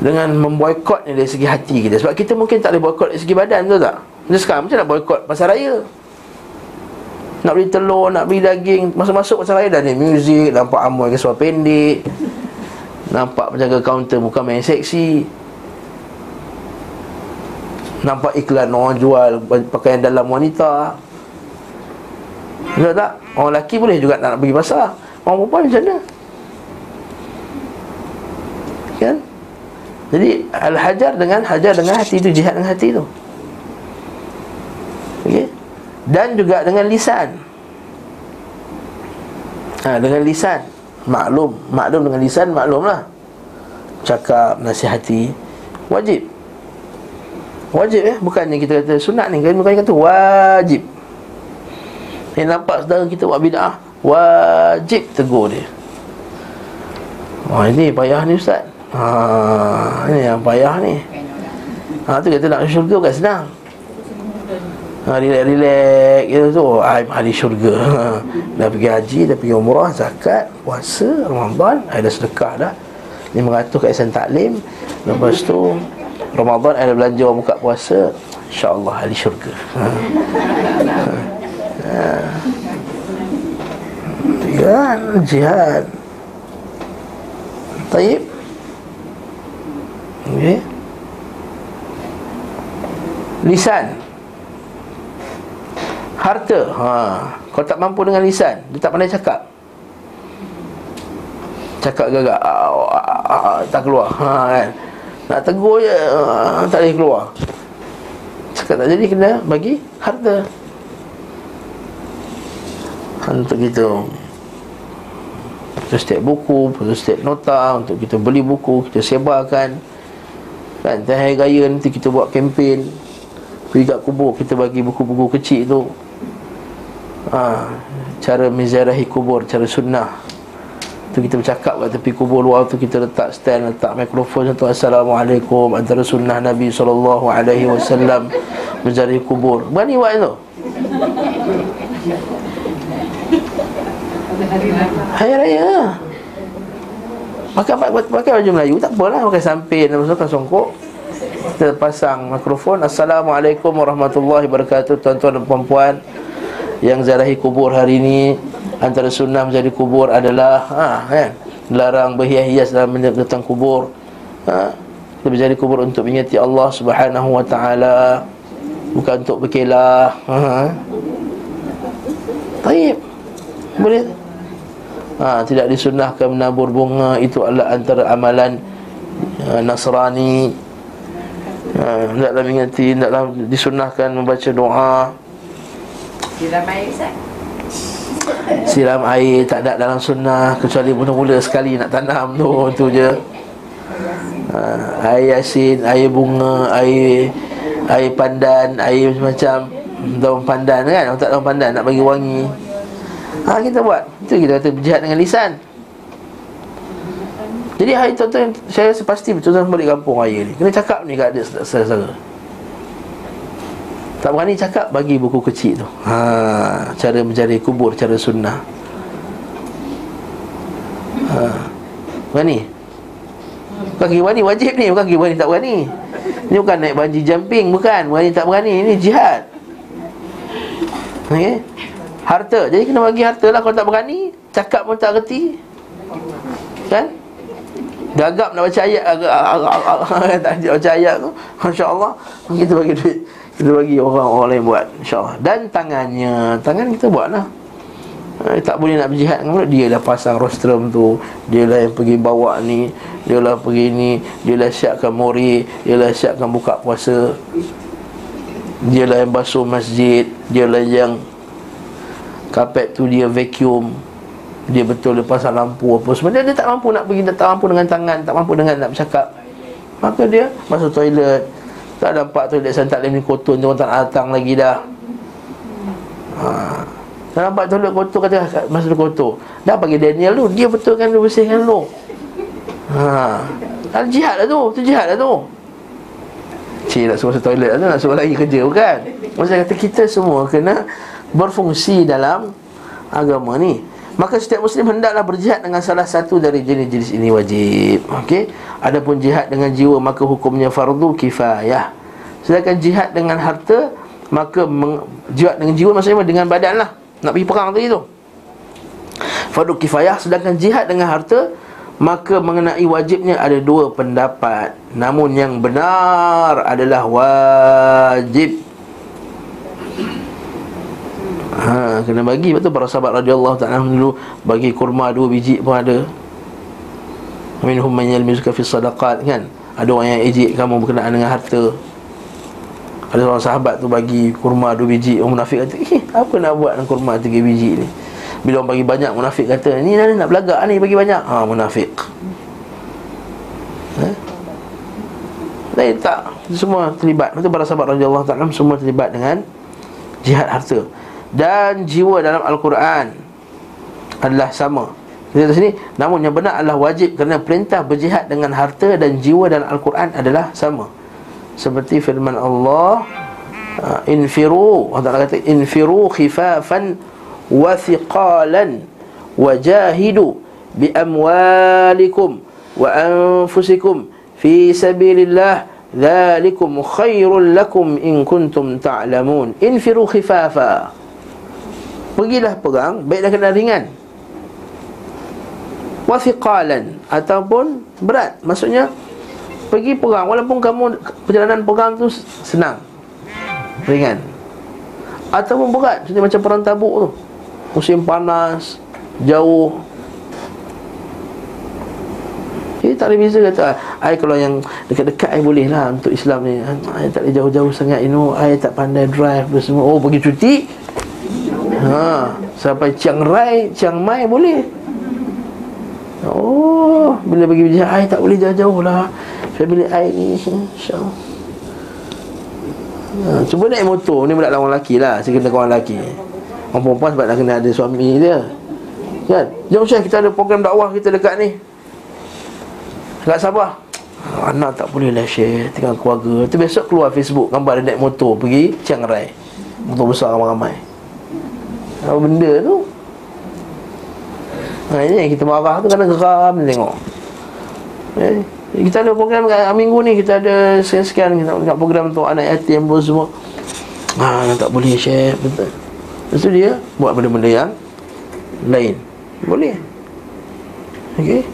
Dengan memboikotnya dari segi hati kita. Sebab kita mungkin tak boleh boikot dari segi badan tu tak? Macam sekarang macam nak boikot pasar raya? Nak beli telur, nak beli daging. Masuk-masuk pasar raya dah ni. Muzik, nampak amoy ke pendek. Nampak penjaga kaunter bukan main seksi nampak iklan orang jual pakaian dalam wanita. Betul tak? Orang lelaki boleh juga nak pergi pasar Orang perempuan macam mana? Kan? Jadi Al-Hajar dengan Hajar dengan hati itu Jihad dengan hati itu okay? Dan juga dengan lisan. Ha, Dengan lisan. Maklum. Maklum dengan lisan Maklum lah Cakap Nasihati. Wajib Wajib ya Bukannya kita kata sunat ni Bukan kata wajib. Yang nampak saudara kita buat bid'ah Wajib tegur dia. Wah ini payah ni Ustaz. Ha, Ini yang payah ni. Ha tu kata nak syurga bukan senang. Ha relax-relax gitu tu Ahli syurga. Dah pergi haji, dah pergi umrah, zakat, puasa, Ramadan. Ada sedekah dah. 500 kat Ihsan Taklim. Lepas tu Ramadan ada belanja buka puasa InsyaAllah ahli syurga ha. Ha. ha jihad Taib okay. Lisan Harta ha. Kau tak mampu dengan lisan Dia tak pandai cakap Cakap gagak ah, ah, ah, Tak keluar ha, kan? Nak tegur je ah, Tak boleh keluar. Cakap tak jadi kena bagi harta. Untuk kita Untuk setiap buku Untuk setiap nota Untuk kita beli buku Kita sebarkan. Kan hari raya nanti kita buat kempen. Pergi kat kubur Kita bagi buku-buku kecil tu. Ha, Cara menzarahi kubur Cara sunnah tu kita bercakap kat tepi kubur luar tu kita letak stand letak mikrofon tu assalamualaikum. Antara sunnah Nabi sallallahu alaihi wasallam menjadi kubur. Berani buat tu? Hari raya. Pakai pakai baju Melayu? Tak apalah pakai samping dan pakai songkok kita pasang mikrofon. Assalamualaikum warahmatullahi wabarakatuh. Tuan-tuan dan puan-puan yang zarahi kubur hari ini antara sunnah menjadi kubur adalah ha kan? Larang berhias-hias dalam datang kubur. Ha? Kita menjadi kubur untuk mengingati Allah Subhanahu wa taala. Bukan untuk berkelah. Ha? Baik Boleh? Ha, Tidak disunnahkan menabur bunga. Itu adalah antara amalan uh, Nasrani. Ha, Tidaklah mengingati Tidaklah disunnahkan membaca doa. Siram air Ustaz Siram air tak ada dalam sunnah Kecuali mula-mula sekali nak tanam tu Itu je. Ha, Air asin, air bunga, air Air pandan, air macam Daun pandan kan Orang tak daun pandan nak bagi wangi. Ha kita buat. Itu kita kata berjihad dengan lisan. Jadi hari tuan-tuan Saya rasa pasti betul-betul balik kampung raya ni. Kena cakap ni kat adik saudara tak berani cakap bagi buku kecil tu ha, Cara mencari kubur Cara sunnah ha, Berani Bukan kira berani wajib ni Bukan kira berani tak berani Ini bukan naik banji jumping Bukan berani tak berani Ini jihad Okay Harta Jadi kena bagi harta lah Kalau tak berani Cakap pun tak reti Kan Gagap nak baca ayat Tak baca ayat tu Masya Allah Kita bagi duit kita bagi orang-orang lain buat InsyaAllah. Dan tangannya Tangan kita buat lah eh, Tak boleh nak berjihad dengan Dia lah pasang rostrum tu. Dia lah yang pergi bawa ni. Dia lah pergi ni. Dia lah siapkan mori Dia lah siapkan buka puasa. Dia lah yang basuh masjid. Dia lah yang Kapet tu dia vacuum. Dia betul dia pasang lampu apa. Sebenarnya dia tak mampu nak pergi Tak mampu dengan tangan Tak mampu dengan nak bercakap. Maka dia masuk toilet tak nampak tu dia tak boleh kotor Orang tak datang lagi dah. Ha. Tak nampak tu kotor kata Masa tu kotor. Dah bagi Daniel tu Dia betulkan dia bersihkan lu ha. Kan jihad lah tu Tu jihad lah tu. Cik nak suruh toilet lah tu Nak suruh lagi kerja bukan? Maksudnya kata kita semua kena Berfungsi dalam Agama ni Maka setiap Muslim hendaklah berjihad dengan salah satu dari jenis-jenis ini wajib. Okey? Adapun jihad dengan jiwa maka hukumnya fardu kifayah. Sedangkan jihad dengan harta Maka meng, jihad dengan jiwa maksudnya dengan badan lah. Nak pergi perang tadi tu. Fardu kifayah Sedangkan jihad dengan harta Maka mengenai wajibnya ada dua pendapat. Namun yang benar adalah wajib Ha, kena bagi betul para sahabat radhiyallahu taala dulu bagi kurma dua biji pun ada. Minhum man yalmizuka fi sadaqat kan. Ada orang yang ejek kamu berkenaan dengan harta. Ada seorang sahabat tu bagi kurma dua biji, orang munafik kata, "Eh, apa nak buat dengan kurma tiga biji ni?" Bila orang bagi banyak, munafik kata, "Ni nak nak belagak ni bagi banyak." Ha, munafik. Ha? Eh? tak semua terlibat. Itu para sahabat radhiyallahu taala semua terlibat dengan jihad harta dan jiwa dalam Al-Quran adalah sama. Kita sini, namun yang benar adalah wajib kerana perintah berjihad dengan harta dan jiwa dalam Al-Quran adalah sama. Seperti firman Allah, uh, infiru, Allah kata infiru khifafan wa thiqalan wa jahidu bi amwalikum wa anfusikum fi sabilillah ذلكم خير لكم إن كنتم تعلمون انفروا خفافا Pergilah perang Baiklah kena ringan. Wathiqalan Ataupun berat. Maksudnya Pergi perang Walaupun kamu Perjalanan perang tu Senang Ringan. Ataupun berat Seperti macam perang tabuk tu. Musim panas Jauh. Okay, tak ada beza kata I kalau yang dekat-dekat I boleh lah Untuk Islam ni. I tak boleh jauh-jauh sangat You know. I tak pandai drive semua. Oh pergi cuti ha, Sampai Chiang Rai Chiang Mai boleh. Oh Bila pergi berjihad I tak boleh jauh-jauh lah. Family I ni InsyaAllah. Ha, Cuba naik motor. Ni budak lawan lelaki lah. Saya kena kawan lelaki. Orang perempuan sebab dah kena ada suami dia. Kan? Jom Syekh kita ada program dakwah kita dekat ni. Dekat Sabah. Anak tak boleh lah share Tengah keluarga. Tu besok keluar Facebook Gambar dia naik motor Pergi Chiang Rai. Motor besar ramai-ramai Apa benda tu. Ha, ini yang kita marah tu Kena geram tengok. Eh, Kita ada program minggu ni Kita ada sekian-sekian Kita nak program untuk anak yatim pun semua. Ha, tak boleh share Betul. Lepas tu dia Buat benda-benda yang Lain. Boleh. Okey.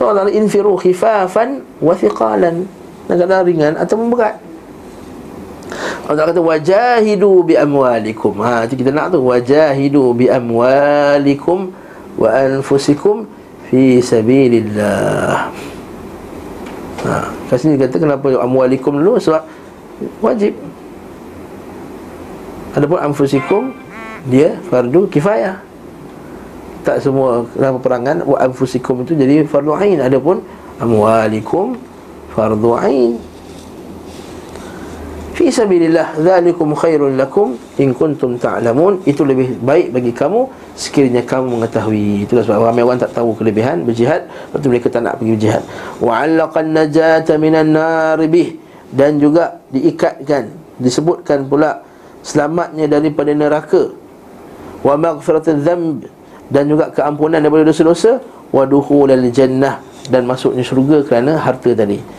Soalan infiru khifafan wa thiqalan. Negara ringan atau berat. Allah kata wajahidu bi amwalikum. Ha itu kita nak tu wajahidu bi amwalikum wa anfusikum fi sabilillah. Ha, kat sini kata kenapa amwalikum dulu sebab wajib. Adapun anfusikum dia fardu kifayah tak semua dalam peperangan wa anfusikum itu jadi fardu ain adapun amwalikum fardu ain fi sabilillah zalikum khairul lakum in kuntum ta'lamun. Itu lebih baik bagi kamu sekiranya kamu mengetahui. Itulah sebab ramai orang tak tahu kelebihan berjihad. Lepas mereka tak nak pergi berjihad. Wa 'allaqan najata minan nar bih. Dan juga diikatkan disebutkan pula selamatnya daripada neraka. Wa maghfiratul dhanb. Dan juga keampunan daripada dosa-dosa. Wa dukhulal jannah. Dan masuknya syurga kerana harta tadi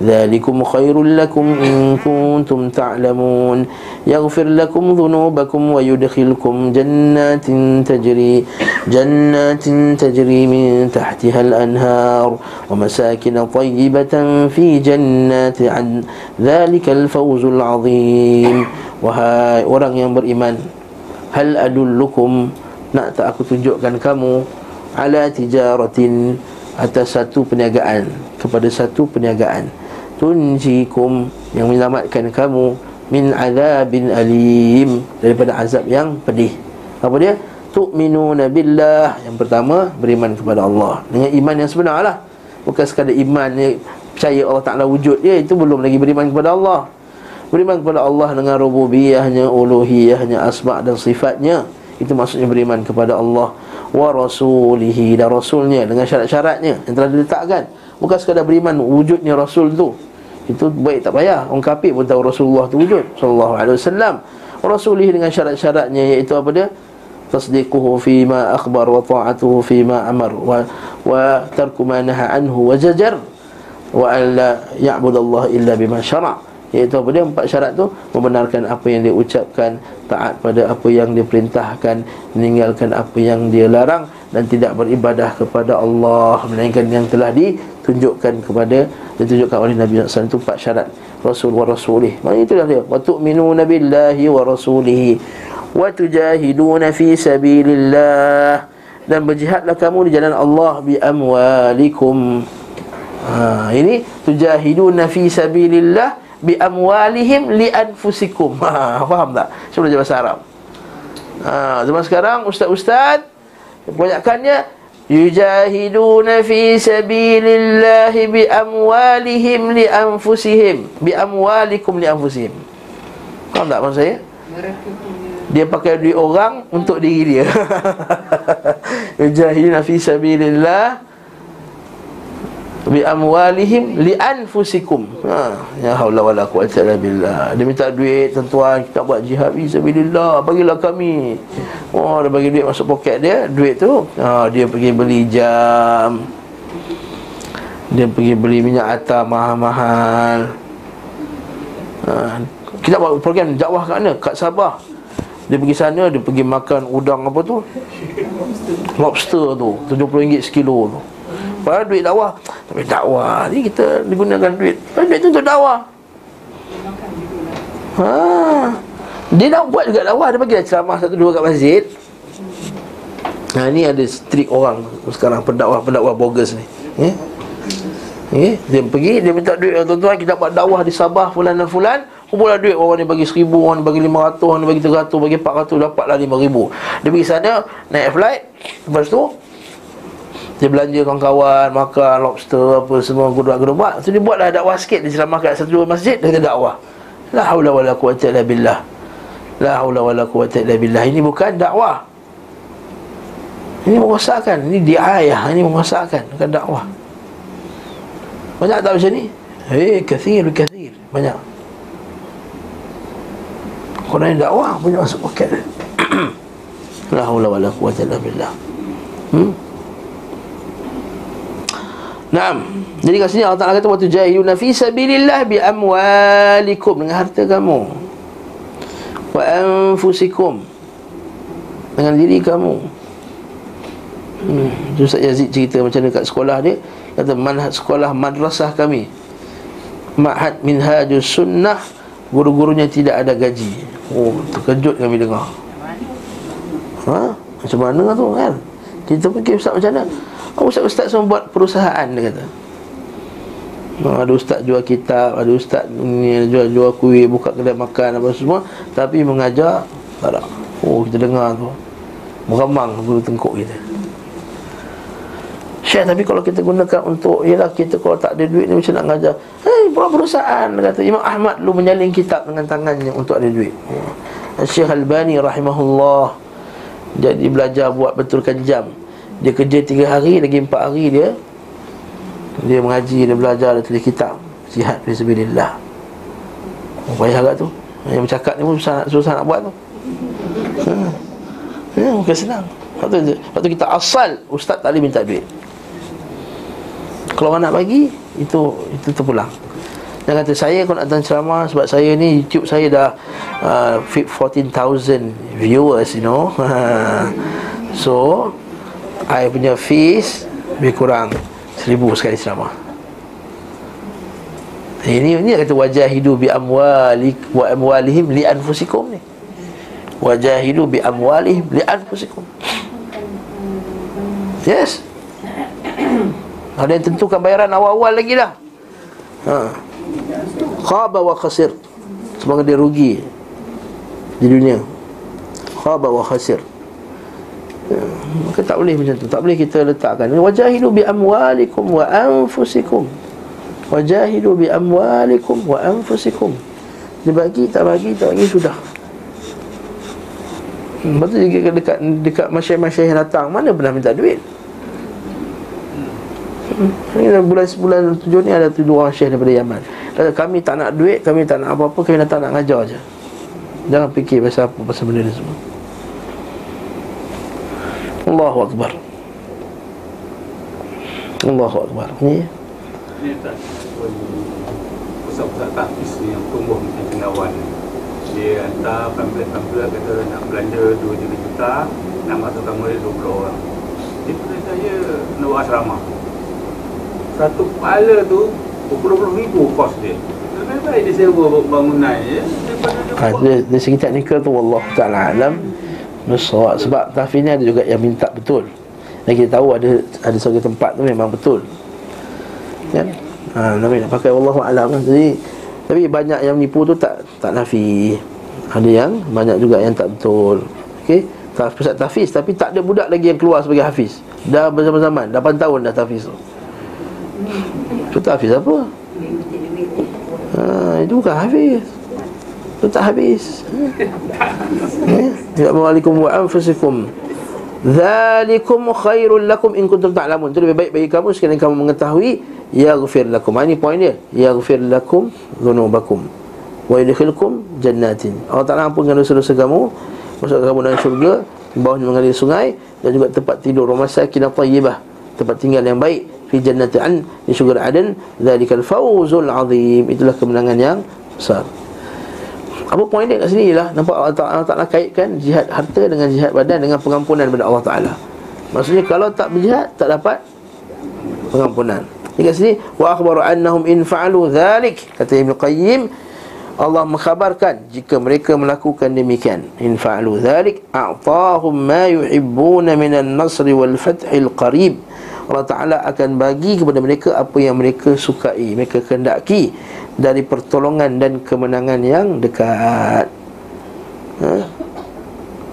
ذلكم خير لكم إن كنتم تعلمون يغفر لكم ذنوبكم ويدخلكم جنات تجري جنات تجري من تحتها الأنهار ومساكن طيبة في جنات عن ذلك الفوز العظيم وهاي orang yang beriman hal adullukum nak tak aku tunjukkan kamu ala tijaratin atas satu perniagaan kepada satu perniagaan tunjikum yang menyelamatkan kamu min azabin alim daripada azab yang pedih. Apa dia? Tu'minuna billah. Yang pertama beriman kepada Allah. Dengan iman yang sebenar lah. Bukan sekadar iman ni percaya Allah Ta'ala wujud dia itu belum lagi beriman kepada Allah. Beriman kepada Allah dengan rububiyahnya uluhiyahnya asma' dan sifatnya. Itu maksudnya beriman kepada Allah. Wa rasulihi dan rasulnya dengan syarat-syaratnya yang telah diletakkan Bukan sekadar beriman wujudnya Rasul tu. Itu baik tak payah. Orang kafir pun tahu Rasulullah tu wujud. Sallallahu alaihi wasallam. Rasulih dengan syarat-syaratnya Iaitu apa dia? Tasdiquhu fima akhbar Wa ta'atuhu fima amar Wa, wa tarku ma naha anhu Wa jajar. Wa alla ya'budallah illa bima syara' Iaitu apa dia? Empat syarat tu. Membenarkan apa yang dia ucapkan. Taat pada apa yang dia perintahkan. Meninggalkan apa yang dia larang Dan tidak beribadah kepada Allah Melainkan yang telah ditunjukkan kepada Ditunjukkan oleh Nabi SAW Itu empat syarat. Rasul wa Rasulih. Maksudnya itulah dia. Wa tu'minu nabillahi wa rasulihi. Wa tujahiduna fi sabilillah. Dan berjihadlah kamu di jalan Allah Bi amwalikum. Ha, Ini Tujahiduna fi sabilillah bi amwalihim li anfusikum. Ha, faham tak? Saya belajar bahasa Arab. Ha, zaman sekarang ustaz-ustaz kebanyakannya yujahiduna fi sabilillah bi amwalihim li anfusihim bi amwalikum li anfusihim. Faham tak maksud saya? Dia pakai duit orang untuk diri dia. yujahiduna fi sabilillah bi amwalihim li anfusikum. Ha ya haula wala quwwata illa billah. Dia minta duit tuan kita buat jihad fi sabilillah. Bagilah kami. Oh dia bagi duit masuk poket dia duit tu ha dia pergi beli jam. Dia pergi beli minyak atar mahal-mahal. Ha kita buat program dakwah kat mana? Kat Sabah. Dia pergi sana dia pergi makan udang apa tu? Lobster tu RM70 sekilo tu Padahal duit dakwah. Tapi dakwah ni kita digunakan duit. Duit tu untuk dakwah. Ha. Dia nak buat juga dakwah. Dia bagi ceramah satu dua kat masjid. Ha ni ada strik orang Sekarang pendakwah-pendakwah bogus ni. Ya. Okay. Dia pergi Dia minta duit. Tuan-tuan kita buat dakwah di Sabah Fulan dan fulan. Kumpulan duit. Orang ni bagi seribu Orang ni bagi lima ratus Orang ni bagi tiga ratus Bagi empat ratus Dapatlah lima ribu. Dia pergi sana Naik flight. Lepas tu dia belanja kawan-kawan Makan lobster Apa semua Guduk-guduk So dia buatlah dakwah sikit. Dia ceramah kat satu dua masjid Dia dakwah. La haula wa la quwata illa billah. La haula wa la quwata illa billah. Ini bukan dakwah. Ini merosakkan Ini diayah Ini merosakkan Bukan dakwah. Banyak tak macam ni? Eh, kathir, kathir. Banyak. Kalau ini dakwah. Punya masuk poket La haula wa la quwata illa billah. Hmm Naam. Jadi kat sini Allah Taala kata waktu jahiluna fi sabilillah bi amwalikum dengan harta kamu. Wa anfusikum dengan diri kamu. Hmm, Ustaz Yazid cerita macam mana kat sekolah dia kata manhaj sekolah madrasah kami. Ma'had minhajus sunnah guru-gurunya tidak ada gaji. Oh, terkejut kami dengar. Ha? Macam mana tu kan? Kita fikir ustaz macam mana? Oh, ustaz-ustaz semua buat perusahaan dia kata. Oh, ada ustaz jual kitab, ada ustaz ni jual jual kuih, buka kedai makan apa semua, tapi mengajar tak. Oh, kita dengar tu. Meramang bulu tengkuk kita. Syekh tapi kalau kita gunakan untuk ialah kita kalau tak ada duit ni macam nak ngajar. Hei, buat perusahaan kata Imam Ahmad lu menyalin kitab dengan tangannya untuk ada duit. Syekh Albani rahimahullah jadi belajar buat betulkan jam dia kerja tiga hari Lagi empat hari dia Dia mengaji Dia belajar Dia tulis kitab Jihad Fisabilillah Oh payah agak tu? Yang bercakap ni pun susah, susah nak buat tu. Ha. Ya bukan senang. Lepas tu, lepas kita asal. Ustaz tak boleh minta duit. Kalau orang nak bagi Itu itu terpulang. Dia kata saya kalau nak datang ceramah Sebab saya ni YouTube saya dah uh, 14,000 viewers you know. So I punya fees Lebih kurang Seribu sekali ceramah Ini ini kata wajah hidup bi amwali wa amwalihim li anfusikum ni. Wajah hidup bi amwalihim li anfusikum. Yes. Ada yang tentukan bayaran awal-awal lagi dah. Ha. Khaba wa khasir. Semoga dia rugi di dunia. Khaba wa khasir. Maka tak boleh macam tu. Tak boleh kita letakkan. Wajahidu bi amwalikum wa anfusikum. Wajahidu bi amwalikum wa anfusikum. Dia bagi, tak bagi, tak bagi, sudah. Hmm, Lepas tu dekat, dekat, dekat masyarakat yang datang Mana pernah minta duit? Ini hmm, bulan sebulan tujuh ni ada dua orang syekh daripada Yaman. Kata kami tak nak duit, kami tak nak apa-apa Kami datang nak ngajar je. Jangan fikir pasal apa, pasal benda ni semua Allahu Akbar. Allahu Akbar. Ni? Ni tak. Pusat-pusat tahfiz yang tumbuh macam cendawan Dia hantar pamphlet-pamphlet kata nak belanja 2-3 juta Nak masukkan murid 20 orang. Dia saya nak buat asrama. Satu kepala tu Berpuluh-puluh ribu kos dia. Lebih baik dia sewa bangunan ya. Daripada dia ha, Dari, dari segi teknikal tu Allah Ta'ala alam Nusawak Sebab tahfiz ni ada juga yang minta betul. Dan kita tahu ada ada satu tempat tu memang betul. Kan? Ha, Nabi nak pakai Allah Alam. Kan Jadi Tapi banyak yang nipu tu tak tak nafi. Ada yang banyak juga yang tak betul. Okey? Pusat tahfiz Tapi tak ada budak lagi yang keluar sebagai hafiz. Dah bersama-zaman 8 tahun dah tahfiz tu. Itu tahfiz apa? Ha, itu bukan hafiz Itu tak habis. Ya. Assalamualaikum wa anfusikum Zalikum khairul lakum in kuntum ta'lamun. Itu lebih baik bagi kamu sekali kamu mengetahui Yaghfir lakum. Ini poin dia. Yaghfir lakum dhunubakum. Wa yudkhilkum jannatin. Allah Ta'ala ampunkan dosa-dosa kamu Masuk kamu dalam syurga Bawahnya mengalir sungai Dan juga tempat tidur. Rumah sakinah tayyibah. Tempat tinggal yang baik. Fi jannatin Di syurga adan Zalikal fawzul azim. Itulah kemenangan yang besar apa poin dia kat sini ialah Nampak Allah Ta'ala, Allah Ta'ala kaitkan Jihad harta dengan jihad badan Dengan pengampunan daripada Allah Ta'ala. Maksudnya kalau tak berjihad Tak dapat pengampunan. Dekat sini wa akhbaru annahum in fa'alu dhalik kata Ibn Qayyim. Allah mengkhabarkan jika mereka melakukan demikian. In fa'alu dhalik a'tahum ma yuhibbuna minan nasri wal fathil qarib. Allah Ta'ala akan bagi kepada mereka apa yang mereka sukai mereka kendaki dari pertolongan dan kemenangan yang dekat. Ha?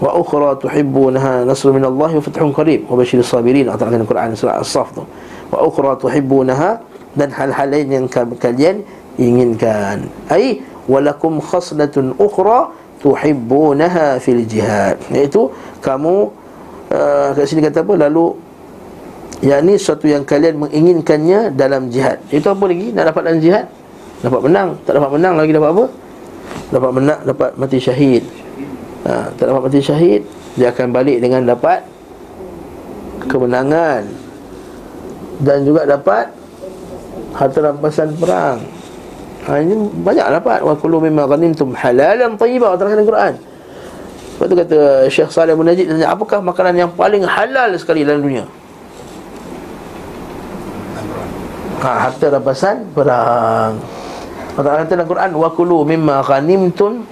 wa ukhra tuhibbunaha nasr min Allah wa fathun qarib. Wa bashir sabirin. Allah Ta'ala Quran surah As-Saff tu. Wa ukhra tuhibbunaha dan hal-hal lain yang kalian inginkan. Ai walakum khaslatun ukhra tuhibbunaha fil jihad. Iaitu kamu uh, kat sini kata apa? Lalu yang ni sesuatu yang kalian menginginkannya dalam jihad. Itu apa lagi nak dapat dalam jihad dapat menang tak dapat menang lagi dapat apa dapat menang dapat mati syahid ha, tak dapat mati syahid dia akan balik dengan dapat kemenangan dan juga dapat harta rampasan perang. Ha, ini banyak dapat wa kullu mimma ghanimtum halalan tayyiba dalam Quran. Sebab tu kata Syekh Saleh bin Najib tanya apakah makanan yang paling halal sekali dalam dunia? Ha, harta rampasan perang. Allah kata dalam Quran wa kullu mimma ghanimtum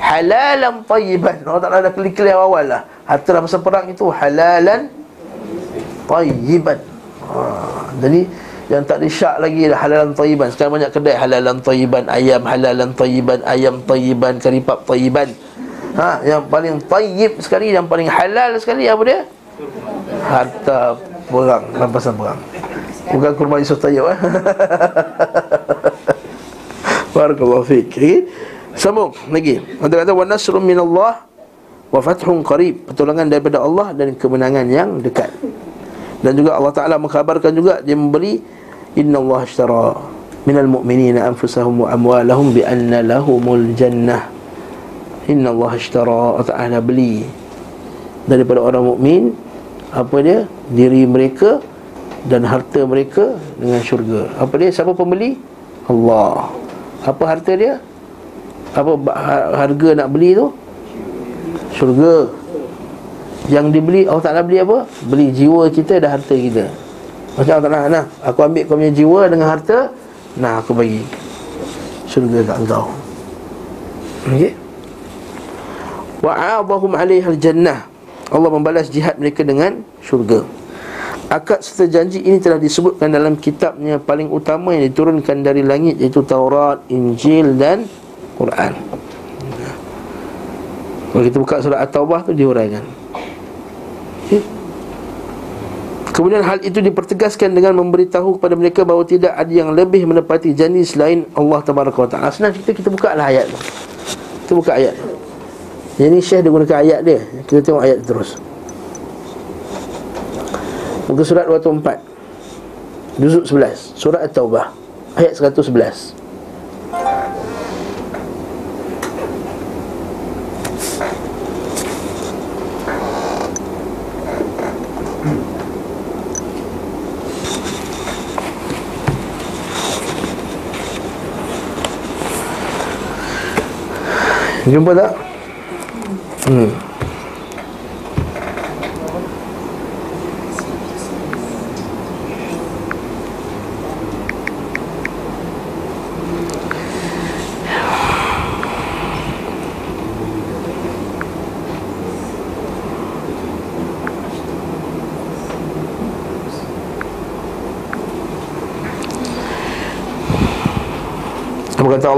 halalan tayyiban. Allah Taala dah clear awal lah. Harta rampasan perang itu halalan tayyiban. Ha, jadi yang tak ada syak lagi dah halalan tayyiban. Sekarang banyak kedai halalan tayyiban, ayam halalan tayyiban, ayam tayyiban, karipap tayyiban. Ha, yang paling tayyib sekali, yang paling halal sekali apa dia? Harta perang, rampasan perang. Bukan kurma Yusuf Tayyib eh? Barakallahu fiik. Okay? Sambung lagi. Ada kata wa nasrun minallah wa fathun qarib. Pertolongan daripada Allah dan kemenangan yang dekat. Dan juga Allah Ta'ala mengkhabarkan juga Dia memberi Inna Allah ashtara Minal mu'minina anfusahum wa amwalahum Bi anna lahumul jannah Inna Allah ashtara Allah Ta'ala beli Daripada orang mukmin Apa dia? Diri mereka Dan harta mereka Dengan syurga Apa dia? Siapa pembeli? Allah Apa harta dia? Apa harga nak beli tu? Syurga yang dibeli Allah Ta'ala beli apa? Beli jiwa kita dan harta kita Macam Allah Ta'ala Nah, aku ambil kau punya jiwa dengan harta Nah, aku bagi Syurga kat engkau Okey Wa'adahum alaihal jannah Allah membalas jihad mereka dengan syurga Akad serta janji ini telah disebutkan dalam kitabnya paling utama yang diturunkan dari langit Iaitu Taurat, Injil dan Quran Kalau kita buka surah At-Taubah tu diuraikan Kemudian hal itu dipertegaskan dengan memberitahu kepada mereka bahawa tidak ada yang lebih menepati janji selain Allah Tabaraka wa Ta'ala. Senang kita kita buka lah ayat tu. Kita buka ayat tu. Yang ni Syekh dia gunakan ayat dia. Kita tengok ayat terus. Muka surat 24. Juzuk 11. Surat At-Taubah. Ayat 111. Jumpa tak? Hmm.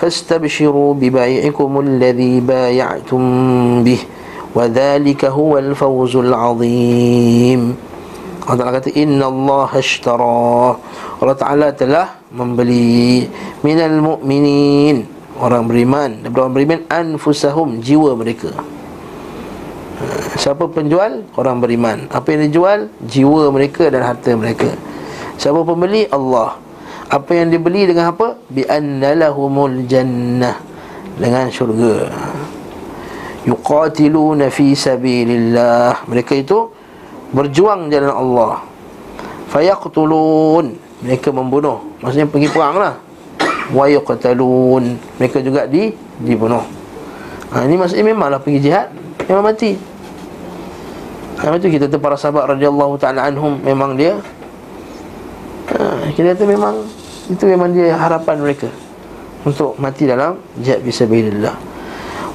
فاستبشروا ببيعكم الذي بايعتم به وذلك هو الفوز العظيم Allah Ta'ala kata Inna Allah ashtara Allah Ta'ala telah membeli Minal mu'minin Orang beriman Daripada orang beriman Anfusahum Jiwa mereka Siapa penjual? Orang beriman Apa yang dijual? Jiwa mereka dan harta mereka Siapa pembeli? Allah Apa yang dibeli dengan apa? Bi anna lahumul jannah dengan syurga. Yuqatiluna fi sabilillah. Mereka itu berjuang jalan Allah. Fayaqtulun. Mereka membunuh. Maksudnya pergi perang lah. Wa yuqtalun. Mereka juga di dibunuh. Ha, ini maksudnya memanglah pergi jihad. Memang mati. Yang itu kita tu para sahabat radhiyallahu taala anhum memang dia ha, kita kata memang itu memang dia harapan mereka untuk mati dalam jihad fisabilillah.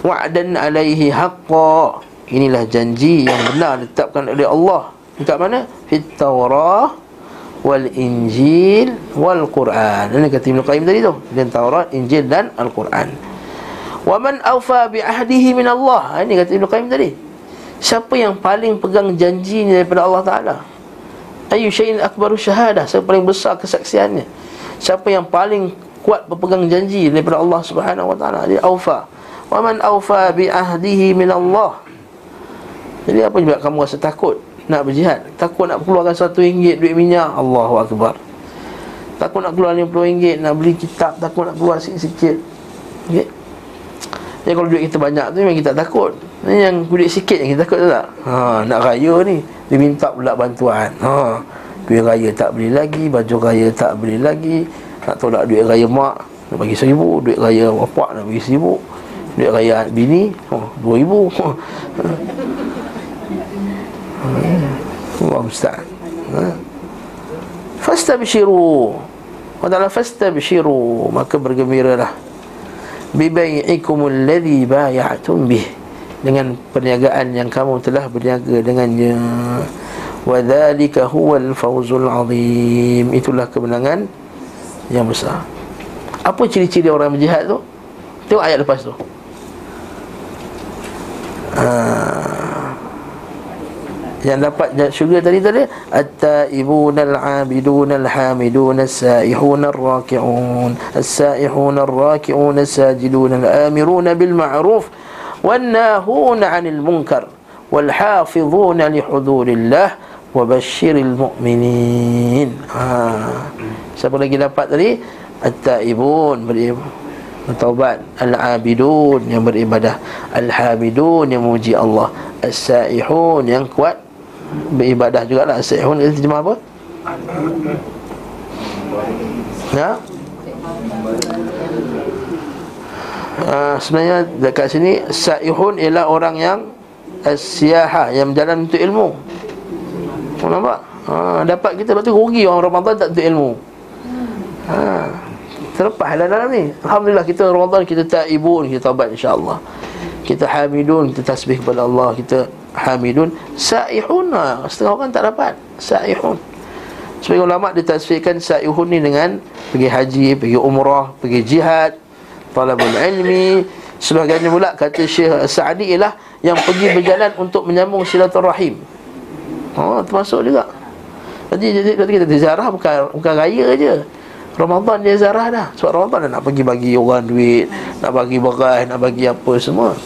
Wa'dan alaihi haqqa. Inilah janji yang benar ditetapkan oleh Allah. Dekat mana? Fit Taurah wal Injil wal Quran. Ini kata Ibn Qayyim tadi tu. Dan Taurat, Injil dan Al-Quran. Wa man awfa bi ahdihi min Allah. Ini kata Ibn Qayyim tadi. Siapa yang paling pegang janjinya daripada Allah Ta'ala Ayu syai'in akbaru syahadah Siapa paling besar kesaksiannya Siapa yang paling kuat berpegang janji Daripada Allah Subhanahu Wa Ta'ala Dia awfa. Wa man awfa bi ahdihi min Allah. Jadi apa juga kamu rasa takut Nak berjihad? Takut nak keluarkan satu ringgit duit minyak? Allahu Akbar. Takut nak keluar puluh ringgit Nak beli kitab? Takut nak keluar sikit-sikit. Okay? Jadi kalau duit kita banyak tu memang kita takut. Ini yang duit sikit yang kita takut tak? Ha, Nak raya ni Dia minta pula bantuan. Ha, Duit raya tak beli lagi Baju raya tak beli lagi Nak tolak duit raya mak Nak bagi seribu Duit raya bapak nak bagi seribu Duit raya bini oh, Dua ribu. Allah Ustaz ha. Fastabshiru. Allah Ta'ala fastabshiru. Maka bergembiralah. Bibai'ikum alladhi bay'atum bih. Dengan perniagaan yang kamu telah berniaga dengannya wa dzalika huwal fawzul azim itulah kemenangan yang besar. Apa ciri-ciri orang berjihad tu? Tengok ayat lepas tu. Ha yang dapat syurga tadi tadi at-taibun al-abidun al-hamidun as-saihun ar-raki'un as-saihun ar-raki'un as-sajidun al-amirun bil ma'ruf wan-nahun 'anil munkar wal-hafizun li wa basyiril mu'minin ha. Siapa lagi dapat tadi? At-taibun bertaubat al-abidun yang beribadah. Al-hamidun yang memuji Allah. As-saihun yang kuat beribadah juga lah Sa'ihun itu terjemah apa? Ya? Uh, sebenarnya dekat sini Sa'ihun ialah orang yang As-siyaha Yang berjalan untuk ilmu oh, Nampak? Ha, dapat kita Lepas tu rugi orang Ramadan tak untuk ilmu. Ha, Terlepas dalam, dalam ni. Alhamdulillah kita Ramadan Kita tak ibu Kita tabat insyaAllah. Kita hamidun Kita tasbih kepada Allah Kita hamidun. Saihun ha, setengah orang tak dapat. Saihun. Sebagai ulama ditasfirkan saihun ni dengan pergi haji pergi umrah pergi jihad talabul ilmi. Sebagainya pula kata Syekh Sa'di ialah yang pergi berjalan untuk menyambung silaturahim ha termasuk juga jadi jadi kita ziarah bukan bukan raya je Ramadan dia ziarah dah Sebab Ramadan nak pergi bagi orang duit Nak bagi beras, nak bagi apa semua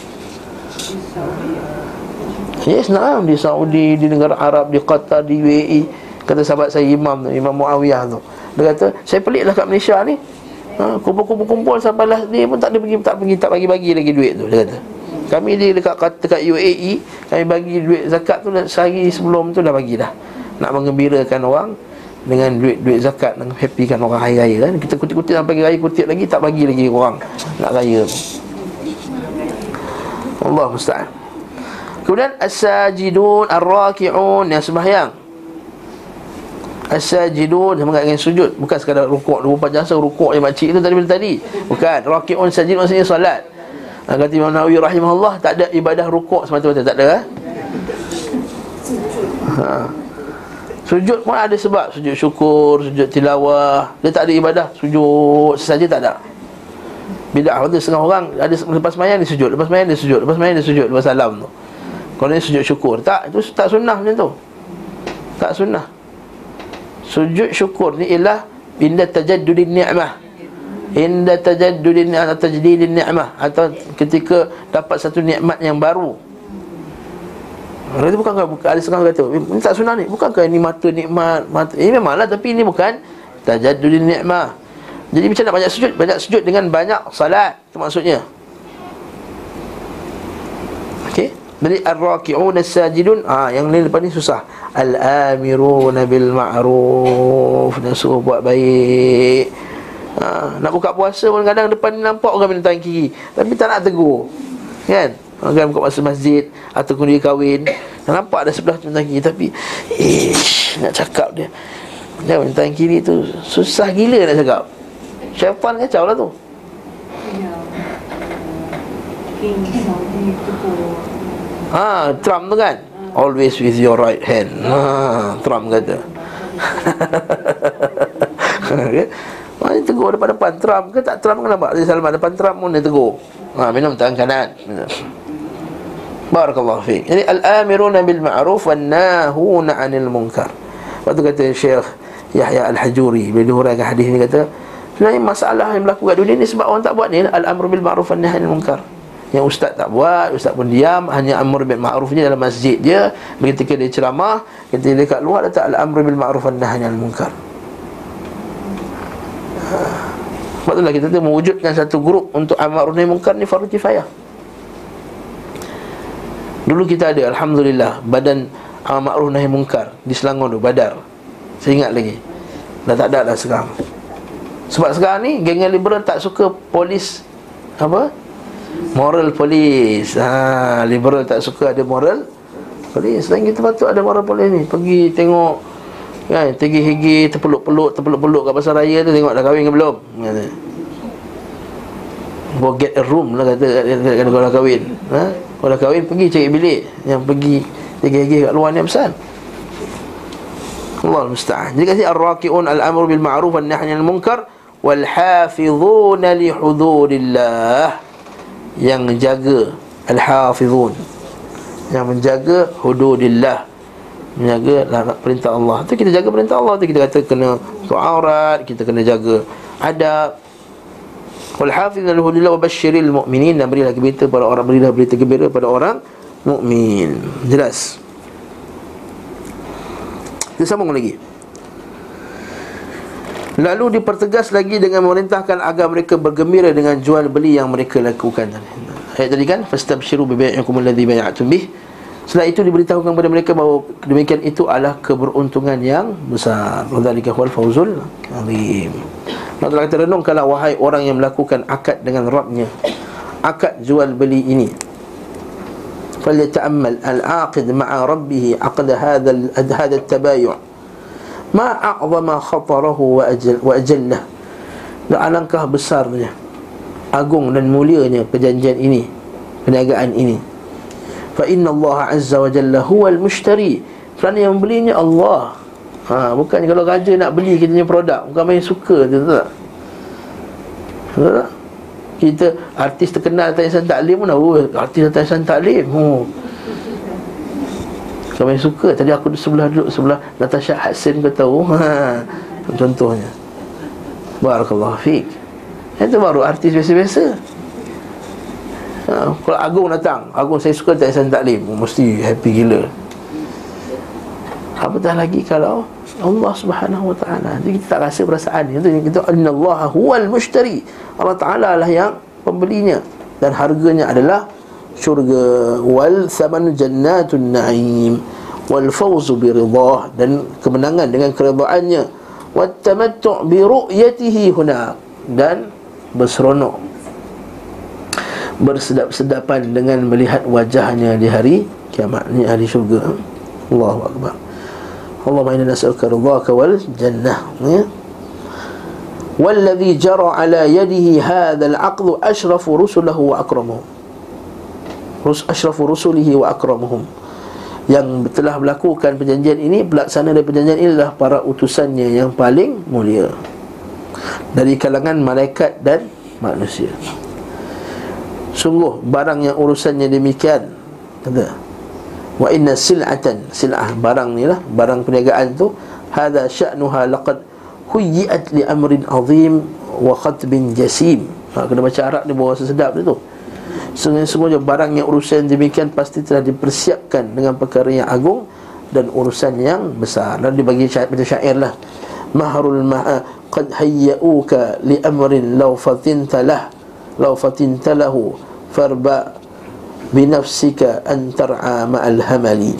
Yes, naam di Saudi, di negara Arab, di Qatar, di UAE. Kata sahabat saya Imam tu, Imam Muawiyah tu. Dia kata, saya peliklah kat Malaysia ni. Ha, kumpul-kumpul sampai lah dia pun tak ada pergi tak pergi tak bagi-bagi lagi duit tu dia kata. Kami di dekat dekat UAE, kami bagi duit zakat tu sehari sebelum tu dah bagi dah. Nak mengembirakan orang dengan duit-duit zakat dan happykan orang hari raya kan. Kita kutip-kutip sampai raya kutip lagi tak bagi lagi orang nak raya. Allah musta'an. Kemudian as-sajidun ar-raki'un yang sembahyang. As-sajidun yang mengaitkan sujud bukan sekadar rukuk 24 jam rukuk yang makcik itu tadi bila tadi. Bukan raki'un sajidun maksudnya solat. Ha, kata Imam Nawawi rahimahullah tak ada ibadah rukuk semata-mata tak ada eh? ha. Sujud pun ada sebab. Sujud syukur, sujud tilawah. Dia tak ada ibadah, sujud sesaja tak ada. Bila ada setengah orang ada Lepas mayan dia sujud, lepas mayan dia sujud Lepas mayan dia sujud, lepas salam tu. Kalau ni sujud syukur. Tak, itu tak sunnah macam tu. Tak sunnah. Sujud syukur ni ialah Inda tajaddudin ni'mah Inda tajaddudin ni'mah Tajdidin ni'mah Atau ketika dapat satu nikmat yang baru. Itu bukan ada sekarang kata Ini tak sunnah ni. Bukankah ini mata nikmat? Mata. Ini memanglah tapi ini bukan tajaddudin ni'mah. Jadi macam nak banyak sujud? Banyak sujud dengan banyak salat itu maksudnya. Okey? Jadi ar-raki'un as-sajidun. Ah yang ni lepas ni susah. Al-amirun bil ma'ruf. Dan suruh buat baik ha, nak buka puasa pun kadang depan ni nampak orang minta kiri. Tapi tak nak tegur kan? Orang buka masa masjid Ataupun dia kahwin. Dah nampak ada sebelah tangan kiri Tapi Ish Nak cakap dia. Dia tangan kiri tu Susah gila nak cakap. Syaitan kacau lah tu. Ha, Trump tu kan? Always with your right hand. Ha, Trump kata okay. Mana tegur depan-depan Trump ke tak Trump kan nampak Dia Salman depan Trump pun dia tegur. Ha, Minum tangan kanan. Barakallahu fiqh Jadi al-amiruna bil ma'ruf Wan nahuna anil munkar. Waktu kata Syekh Yahya Al-Hajuri Bila dia huraikan hadis ni kata Sebenarnya masalah yang berlaku kat dunia ni Sebab orang tak buat ni Al-amru bil ma'ruf Wan nahi anil munkar. Yang ustaz tak buat, ustaz pun diam Hanya amr bil ma'ruf je dalam masjid dia Ketika dia ceramah Ketika dia kat luar letak al-amr bil ma'ruf An-nahy anil munkar Sebab itulah kita tu mewujudkan satu grup Untuk amr nahi munkar ni fardu kifayah. Dulu kita ada Alhamdulillah Badan amr ma'ruf nahi munkar Di Selangor tu, Badar. Saya ingat lagi. Dah tak ada dah sekarang. Sebab sekarang ni Geng liberal tak suka polis Apa? Moral polis. Ha, Liberal tak suka ada moral polis. Selain kita patut ada moral polis ni. Pergi tengok kan, Tinggi-higi terpeluk-peluk Terpeluk-peluk kat pasar raya tu Tengok dah kahwin ke belum? Kata. Go get a room lah kata Kalau dah kahwin. Ha? Kalau dah kahwin pergi cari bilik. Yang pergi Tinggi-higi kat luar ni besar Allah musta'an. Jadi kasi Ar-raki'un al-amru bil ma'ruf Al-nahni al-munkar Wal-hafidhuna li hududillah. Yang menjaga al-hafizun. Yang menjaga hududillah menjaga perintah Allah. Tu kita jaga perintah Allah tu. Kita kata kena tutup aurat kita kena jaga adab. Wal hafizun hududillah wa basyiril mu'minin. Dan berilah berita pada orang berilah berita gembira pada orang mukmin. Jelas. Kita sambung lagi. Lalu dipertegas lagi dengan memerintahkan agar mereka bergembira dengan jual beli yang mereka lakukan. Ayat tadi kan Fastabshiru biba'ikum alladhi bay'atum bih Setelah itu diberitahukan kepada mereka bahawa demikian itu adalah keberuntungan yang besar Wadhalika huwal fawzul azim Allah kata renungkanlah wahai orang yang melakukan akad dengan Rabbnya Akad jual beli ini فليتأمل العاقد مع ربه عقد هذا هذا التبايع ma a'zama khatarahu wa ajal wa ajallah dan alangkah besarnya agung dan mulianya perjanjian ini perniagaan ini fa inna Allah azza wa jalla huwal mushtari. Kerana yang membelinya Allah. Ha bukan kalau raja nak beli kita punya produk bukan main suka tu tak tak? Kita artis terkenal tak taklim pun oh, artis tak taklim. Oh Kami suka. Tadi aku sebelah duduk sebelah Natasha Hudson kau tahu. Ha. Contohnya. Barakallah fiqh Itu baru artis biasa-biasa ha. Kalau Agung datang Agung saya suka tak Ihsan Taklim Mesti happy gila. Apatah lagi kalau Allah subhanahu wa ta'ala. Jadi kita tak rasa perasaan ni. Kita Inna Allah huwal mushtari. Allah ta'ala lah yang pembelinya. Dan harganya adalah syurga. Wal thaman jannatun na'im. Wal fawzu bi ridah dan kemenangan dengan keredaannya wat tamattu' bi ru'yatihi huna. Dan berseronok bersedap-sedapan dengan melihat wajahnya di hari kiamat ni hari syurga Allahu akbar Allahumma inna nas'aluka ridhaka wal jannah ya والذي جرى على يده هذا العقد أشرف رسله وأكرمه rus asyrafu rusulihi wa akramuhum yang telah melakukan perjanjian ini pelaksana dari perjanjian ini adalah para utusannya yang paling mulia dari kalangan malaikat dan manusia sungguh barang yang urusannya demikian. Kata wa inna sil'atan. Sil'ah barang ni lah barang perniagaan tu. Hadha sya'nuha laqad huyiat li amrin azim wa khatbin jasim. Ha, kena baca Arab ni bawa sesedap dia tu. Semuanya barang yang urusan demikian pasti telah dipersiapkan dengan perkara yang agung dan urusan yang besar. Lalu dibagi syair, baca syair lah. mahrul ma qad hayyauka li amrin law fatinta lah law fatinta lahu farba binafsika an tar'a ma'al hamali.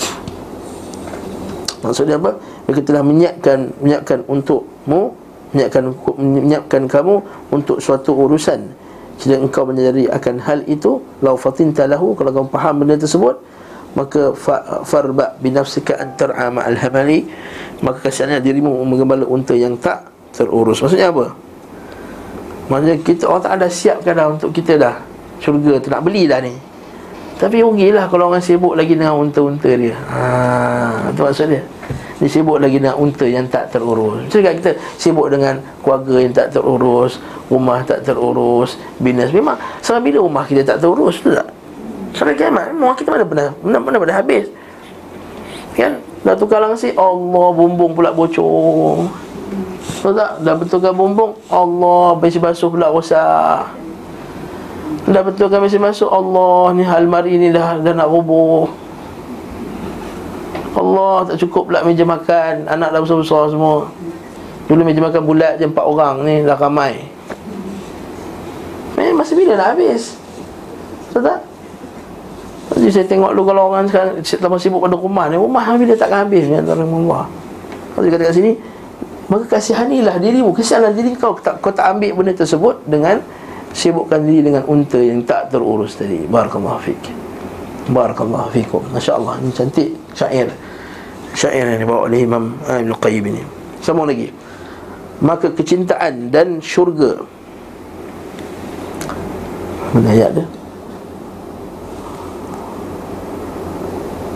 Maksudnya apa? Mereka telah menyiapkan menyiapkan untukmu menyiapkan menyiapkan kamu untuk suatu urusan. Jika engkau menyadari akan hal itu lau fatinta lahu kalau kamu faham benda tersebut maka farba binafsika antar'a ma'al hamali maka kasihannya dirimu menggembala unta yang tak terurus. Maksudnya apa maksudnya kita orang tak ada siapkan dah untuk kita dah. Syurga tu nak beli dah ni. Tapi rugilah kalau orang sibuk lagi dengan unta-unta dia. Ha tu maksud dia. Dia sibuk lagi dengan unta yang tak terurus. Macam kita sibuk dengan keluarga yang tak terurus Rumah tak terurus Binas Memang Sampai bila rumah kita tak terurus tu tak? Sampai kiamat Rumah kita mana pernah Mana, mana pernah habis? Kan? Dah tukar langsir Allah bumbung pula bocor Tahu tak? Dah betulkan bumbung Allah Besi basuh pula rosak Dah betulkan mesin masuk Allah ni almari ni dah, dah nak rubuh. Allah tak cukup pula meja makan. Anak dah besar-besar semua. Dulu meja makan bulat je empat orang ni Dah ramai. Eh, masa bila nak habis? Tahu tak? Jadi saya tengok dulu kalau orang sekarang Tambah sibuk pada rumah ni Rumah bila takkan habis ni Antara Allah Kalau dia kata kat sini Maka kasihanilah dirimu Kasihanlah diri kau. Tak, Kau tak ambil benda tersebut Dengan Sibukkan diri dengan unta yang tak terurus tadi. Barakallahu fiqh Barakallahu fikum. Masya Allah Ini cantik syair. Syair yang dibawa oleh Imam eh, Ibn Qayyim ini. Sambung lagi. Maka kecintaan dan syurga. Mana ayat dia?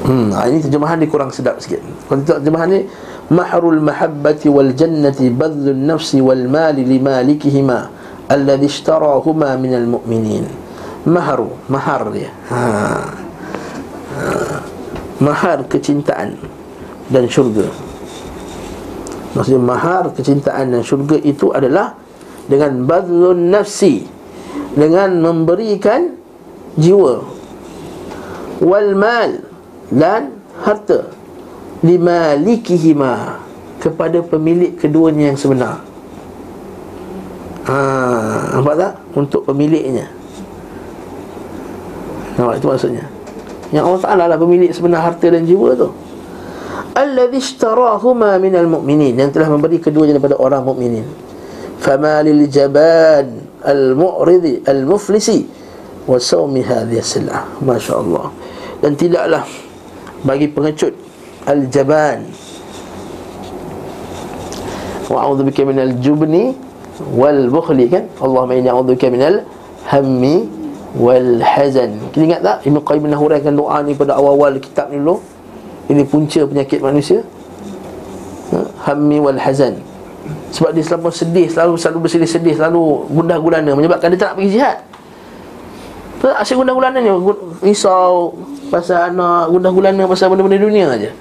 Hmm, ini terjemahan dia kurang sedap sikit. Kalau terjemahan ni Mahrul mahabbati wal jannati Badlun nafsi wal mali li malikihima Alladhi ishtarahuma minal mu'minin. Mahru, mahar dia. Haa mahar kecintaan dan syurga. Maksudnya mahar kecintaan dan syurga itu adalah Dengan badlun nafsi Dengan memberikan jiwa Wal mal Dan harta Limalikihima Kepada pemilik keduanya yang sebenar. Haa, nampak tak? Untuk pemiliknya. Nampak itu maksudnya? Yang Allah Ta'ala lah pemilik sebenar harta dan jiwa tu. Alladhi ishtarahuma minal mu'minin Yang telah memberi keduanya daripada orang mu'minin Fama lil jaban Al-mu'ridi Al-muflisi Wa sawmi hadhiya silah Masya Allah. Dan tidaklah Bagi pengecut Al-jaban Wa'udhu bika minal jubni Wal-bukhli kan Allahumma inni a'udhu bika minal Hammi wal hazan. Kita ingat tak Ibn Qayyim huraikan doa ni pada awal-awal kitab ni dulu. Ini punca penyakit manusia. Ha? Hammi wal hazan. Sebab dia selalu sedih, selalu selalu bersedih-sedih, selalu gundah gulana menyebabkan dia tak nak pergi jihad. Tu asyik gundah gulana ni, risau pasal anak, gundah gulana pasal benda-benda dunia aja.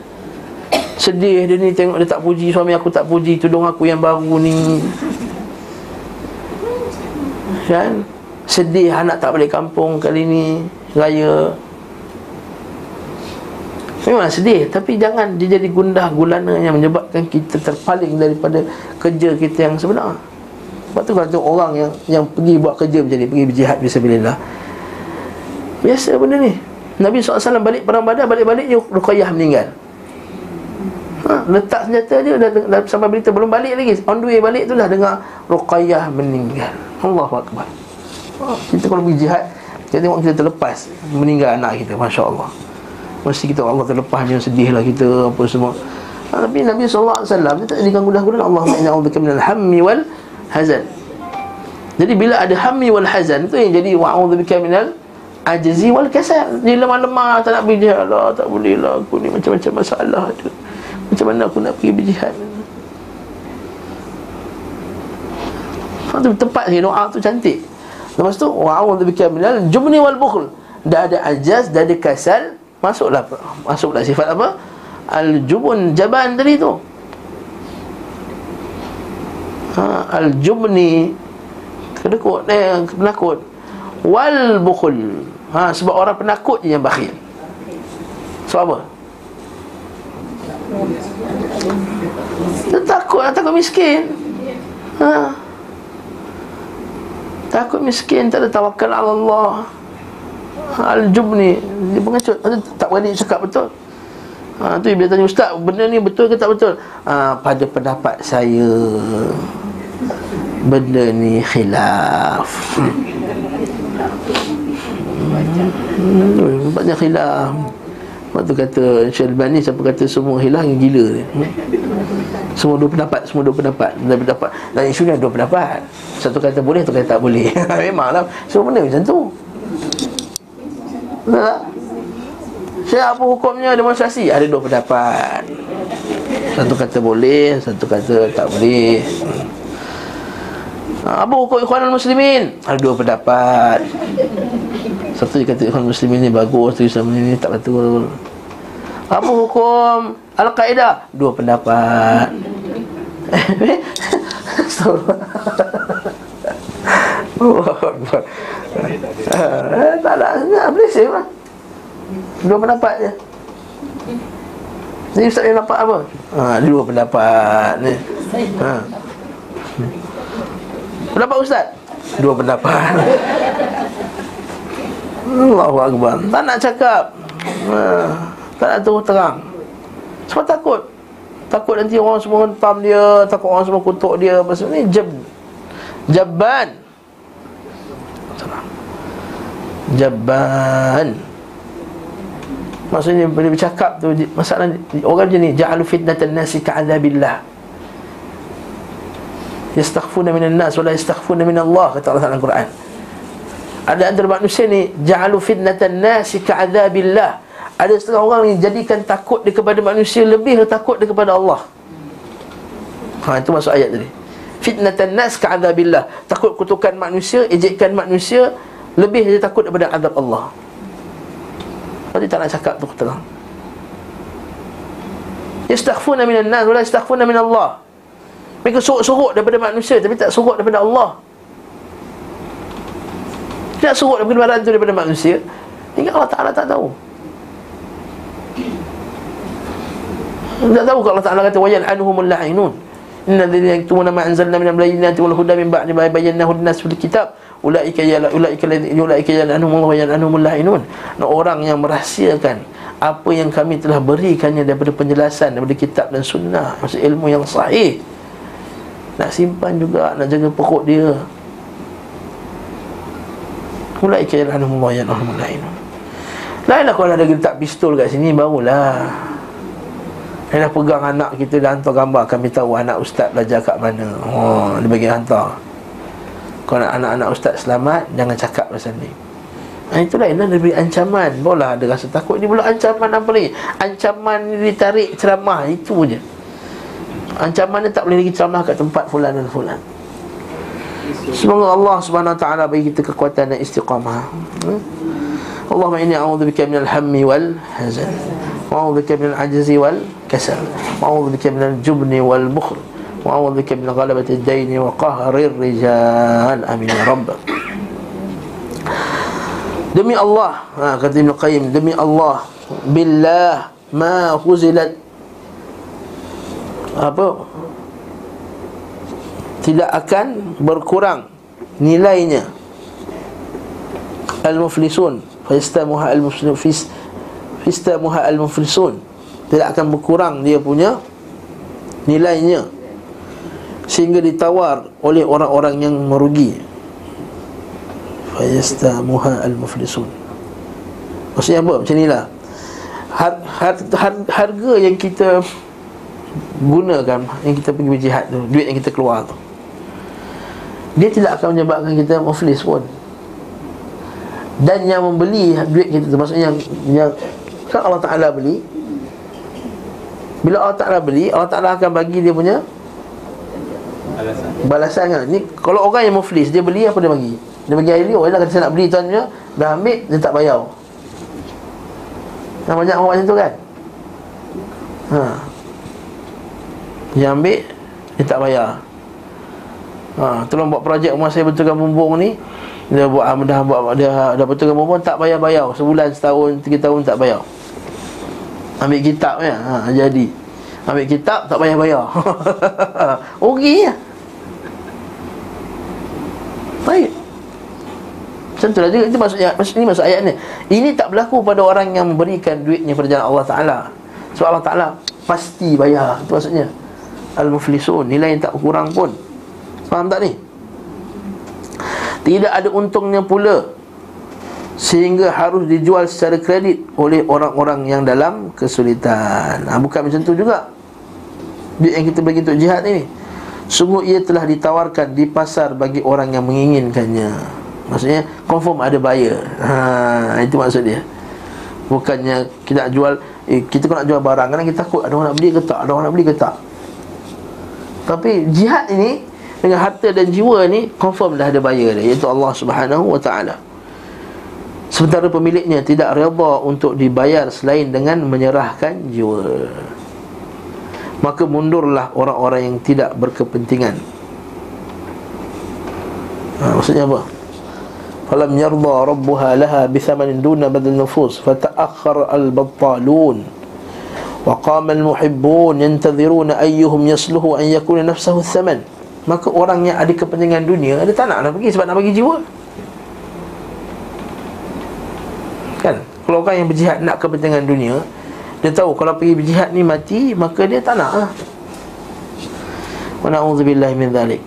Sedih dia ni tengok dia tak puji suami aku tak puji tudung aku yang baru ni. Kan? Sedih anak tak balik kampung kali ni Raya. Memang sedih Tapi jangan dia jadi gundah gulana Yang menyebabkan kita terpaling daripada Kerja kita yang sebenar. Sebab tu tengok orang yang Yang pergi buat kerja macam ni Pergi berjihad Bismillah. Biasa benda ni. Nabi SAW balik perang badar Balik-balik je Ruqayyah meninggal ha, Letak senjata dia dah, dah, dah, Sampai berita belum balik lagi. On the way balik tu dah dengar Ruqayyah meninggal. Allahu Akbar. Kita kalau pergi jihad Kita tengok kita terlepas Meninggal anak kita Masya Allah Mesti kita Allah terlepas Jangan sedih lah kita Apa semua. Ha, Tapi Nabi SAW Dia tak jadikan gudah-gudah Allah ma'ina Allah minal hammi wal hazan. Jadi bila ada hammi wal hazan Itu yang jadi Wa'udhu bika minal Ajzi wal kasal. Dia lemah-lemah Tak nak pergi jihad lah Tak boleh lah Aku ni macam-macam masalah ada Macam mana aku nak pergi berjihad Itu tempat ni doa tu cantik Lepas tu wa'udzu bika minal jubni wal bukhl. Dah ada ajaz, dah ada kasal, masuklah masuklah sifat apa? Al-jubun jaban tadi tu. Ha, al-jubni kedekut eh penakut. Wal bukhl. Ha, sebab orang penakut yang bakhil. Sebab apa? Dia takut lah, takut miskin. Ha. Takut miskin, tak ada tawakal Allah. Al-Jub ni Dia pengacut, tak berani cakap betul? Ha, tu bila tanya ustaz benda ni betul ke tak betul? Ha, pada pendapat saya benda ni khilaf. Hmm, banyak khilaf Waktu kata Syalbani siapa kata semua hilang yang gila ni. Semua dua pendapat, semua dua pendapat. Dua pendapat. Dan isu ni dua pendapat. Satu kata boleh, satu kata tak boleh. Memanglah semua benda macam tu. Betul tak? Saya apa hukumnya demonstrasi? Ada dua pendapat Satu kata boleh Satu kata tak boleh Apa hukum ikhwan muslimin? Ada dua pendapat Satu dia kata ikhwan muslimin ni bagus Tu Islam ni tak betul Apa hukum Al-Qaeda? Dua pendapat Tak ada sih lah Dua pendapat je Jadi Ustaz nampak apa? Ha, dua pendapat ni. Ha. Pendapat Ustaz? Dua pendapat. Allahu Akbar. Tak nak cakap. Ha. Tak nak terus terang. Sebab takut. Takut nanti orang semua hentam dia Takut orang semua kutuk dia. Pasal ni jab Jabban. Jabban. Maksudnya bila bercakap tu Masalah orang macam ni Ja'alu fitnatan nasi ka'adhabillah Yastaghfuna minan nas Wala yastaghfuna min Allah Kata Allah dalam Quran. Ada antara manusia ni Ja'alu fitnatan nasi ka'adhabillah Ada setengah orang ni Jadikan takut dia kepada manusia Lebih takut dia kepada Allah. Ha itu masuk ayat tadi. Fitnatan nas ka'adhabillah Takut kutukan manusia Ejekkan manusia Lebih dia takut daripada azab Allah. Lepas tak nak cakap tu terang Yastaghfuna minan nas Wala yastaghfuna min Allah Mereka suruk-suruk daripada manusia Tapi tak suruk daripada Allah. Tidak suruk daripada badan tu daripada manusia. Hingga Allah Ta'ala tak tahu. Tak tahu kalau Allah Ta'ala kata Wayan anuhumul la'inun. Inna dhina yaktumuna ma'anzalna minam layinati Wal huda min ba'ni bayyanahu dinas fil kitab. Ulaika ya ulaika ulaika lainun. Orang yang merahsiakan apa yang kami telah berikannya daripada penjelasan daripada kitab dan sunnah maksud ilmu yang sahih nak simpan juga nak jaga pokok dia. Allah ya anhum lainun Lainlah kalau ada letak pistol kat sini barulah. Dia dah pegang anak kita dan hantar gambar Kami tahu anak ustaz belajar kat mana. Oh, dia bagi hantar. Kalau anak-anak ustaz selamat Jangan cakap pasal ni. Ha, Itulah yang lebih ancaman. Bola ada rasa takut. Ini pula ancaman apa ni? Ancaman ditarik ceramah Itu je ancaman dia tak boleh lagi ceramah kat tempat fulan dan fulan. Semoga Allah subhanahu wa ta'ala bagi kita kekuatan dan istiqamah. Hmm? Allahumma inni a'udhu bika minal hammi wal hazan. Wa'udhu bika minal ajzi wal kasal. Wa'udhu bika minal jubni wal bukhl Wa'udhu bika minal ghalabati daini wa qahri rijal. Amin ya Rabbah Demi Allah ha, Kata Ibn Qayyim Demi Allah Billah Ma huzilat apa? Tidak akan berkurang Nilainya. Al-Muflisun Fistamuha al-Muflisun Fistamuha al-Muflisun. Tidak akan berkurang dia punya Nilainya. Sehingga ditawar oleh orang-orang yang merugi. Fayastamuha al-muflisun. Maksudnya apa? Macam inilah. Har, har, har, harga yang kita gunakan yang kita pergi berjihad tu duit yang kita keluar tu dia tidak akan menyebabkan kita muflis pun dan yang membeli duit kita tu maksudnya yang, yang kan Allah Ta'ala beli bila Allah Ta'ala beli Allah Ta'ala akan bagi dia punya balasan. Balasan kan. Ni kalau orang yang muflis dia beli apa dia bagi? Dia bagi air liur. Dia kata saya nak beli tuan dia, dah ambil dia tak bayar. Nah, banyak orang macam tu kan? Ha. Dia ambil dia tak bayar. Ha, tolong buat projek rumah saya betulkan bumbung ni. Dia buat ah, dah buat dia dah betulkan bumbung tak bayar-bayar. Sebulan, setahun, tiga tahun tak bayar. Ambil kitab ya. Ha, jadi Ambil kitab tak payah bayar Rugi ya Baik Macam tu lah Itu maksudnya maksud, Ini maksud ayat ni Ini tak berlaku pada orang yang memberikan duitnya pada jalan Allah Ta'ala Sebab Allah Ta'ala Pasti bayar Itu maksudnya Al-Muflisun Nilai yang tak kurang pun. Faham tak ni? Tidak ada untungnya pula Sehingga harus dijual secara kredit Oleh orang-orang yang dalam kesulitan. Ha, Bukan macam tu juga. Duit yang kita bagi untuk jihad ni. Sungguh ia telah ditawarkan di pasar bagi orang yang menginginkannya. Maksudnya confirm ada buyer. Ha, Itu maksud dia. Bukannya kita nak jual eh, Kita nak jual barang Kadang kita takut ada orang nak beli ke tak Ada orang nak beli ke tak Tapi jihad ini Dengan harta dan jiwa ni Confirm dah ada buyer dia Iaitu Allah subhanahu wa ta'ala. Sementara pemiliknya tidak reda untuk dibayar Selain dengan menyerahkan jiwa. Maka mundurlah orang-orang yang tidak berkepentingan. Ha, maksudnya apa? Falam yarda rabbuha laha bithamanin duna badal nufus fata'akhkhar al-battalun qama al-muhibbun yantadhiruna ayyuhum yasluhu an yakuna nafsahu thaman. Maka orang yang ada kepentingan dunia dia tak nak nak pergi sebab nak bagi jiwa. Kan? Kalau orang yang berjihad nak kepentingan dunia dia tahu kalau pergi berjihad ni mati Maka dia tak nak lah Wa na'udzubillahi min dhalik.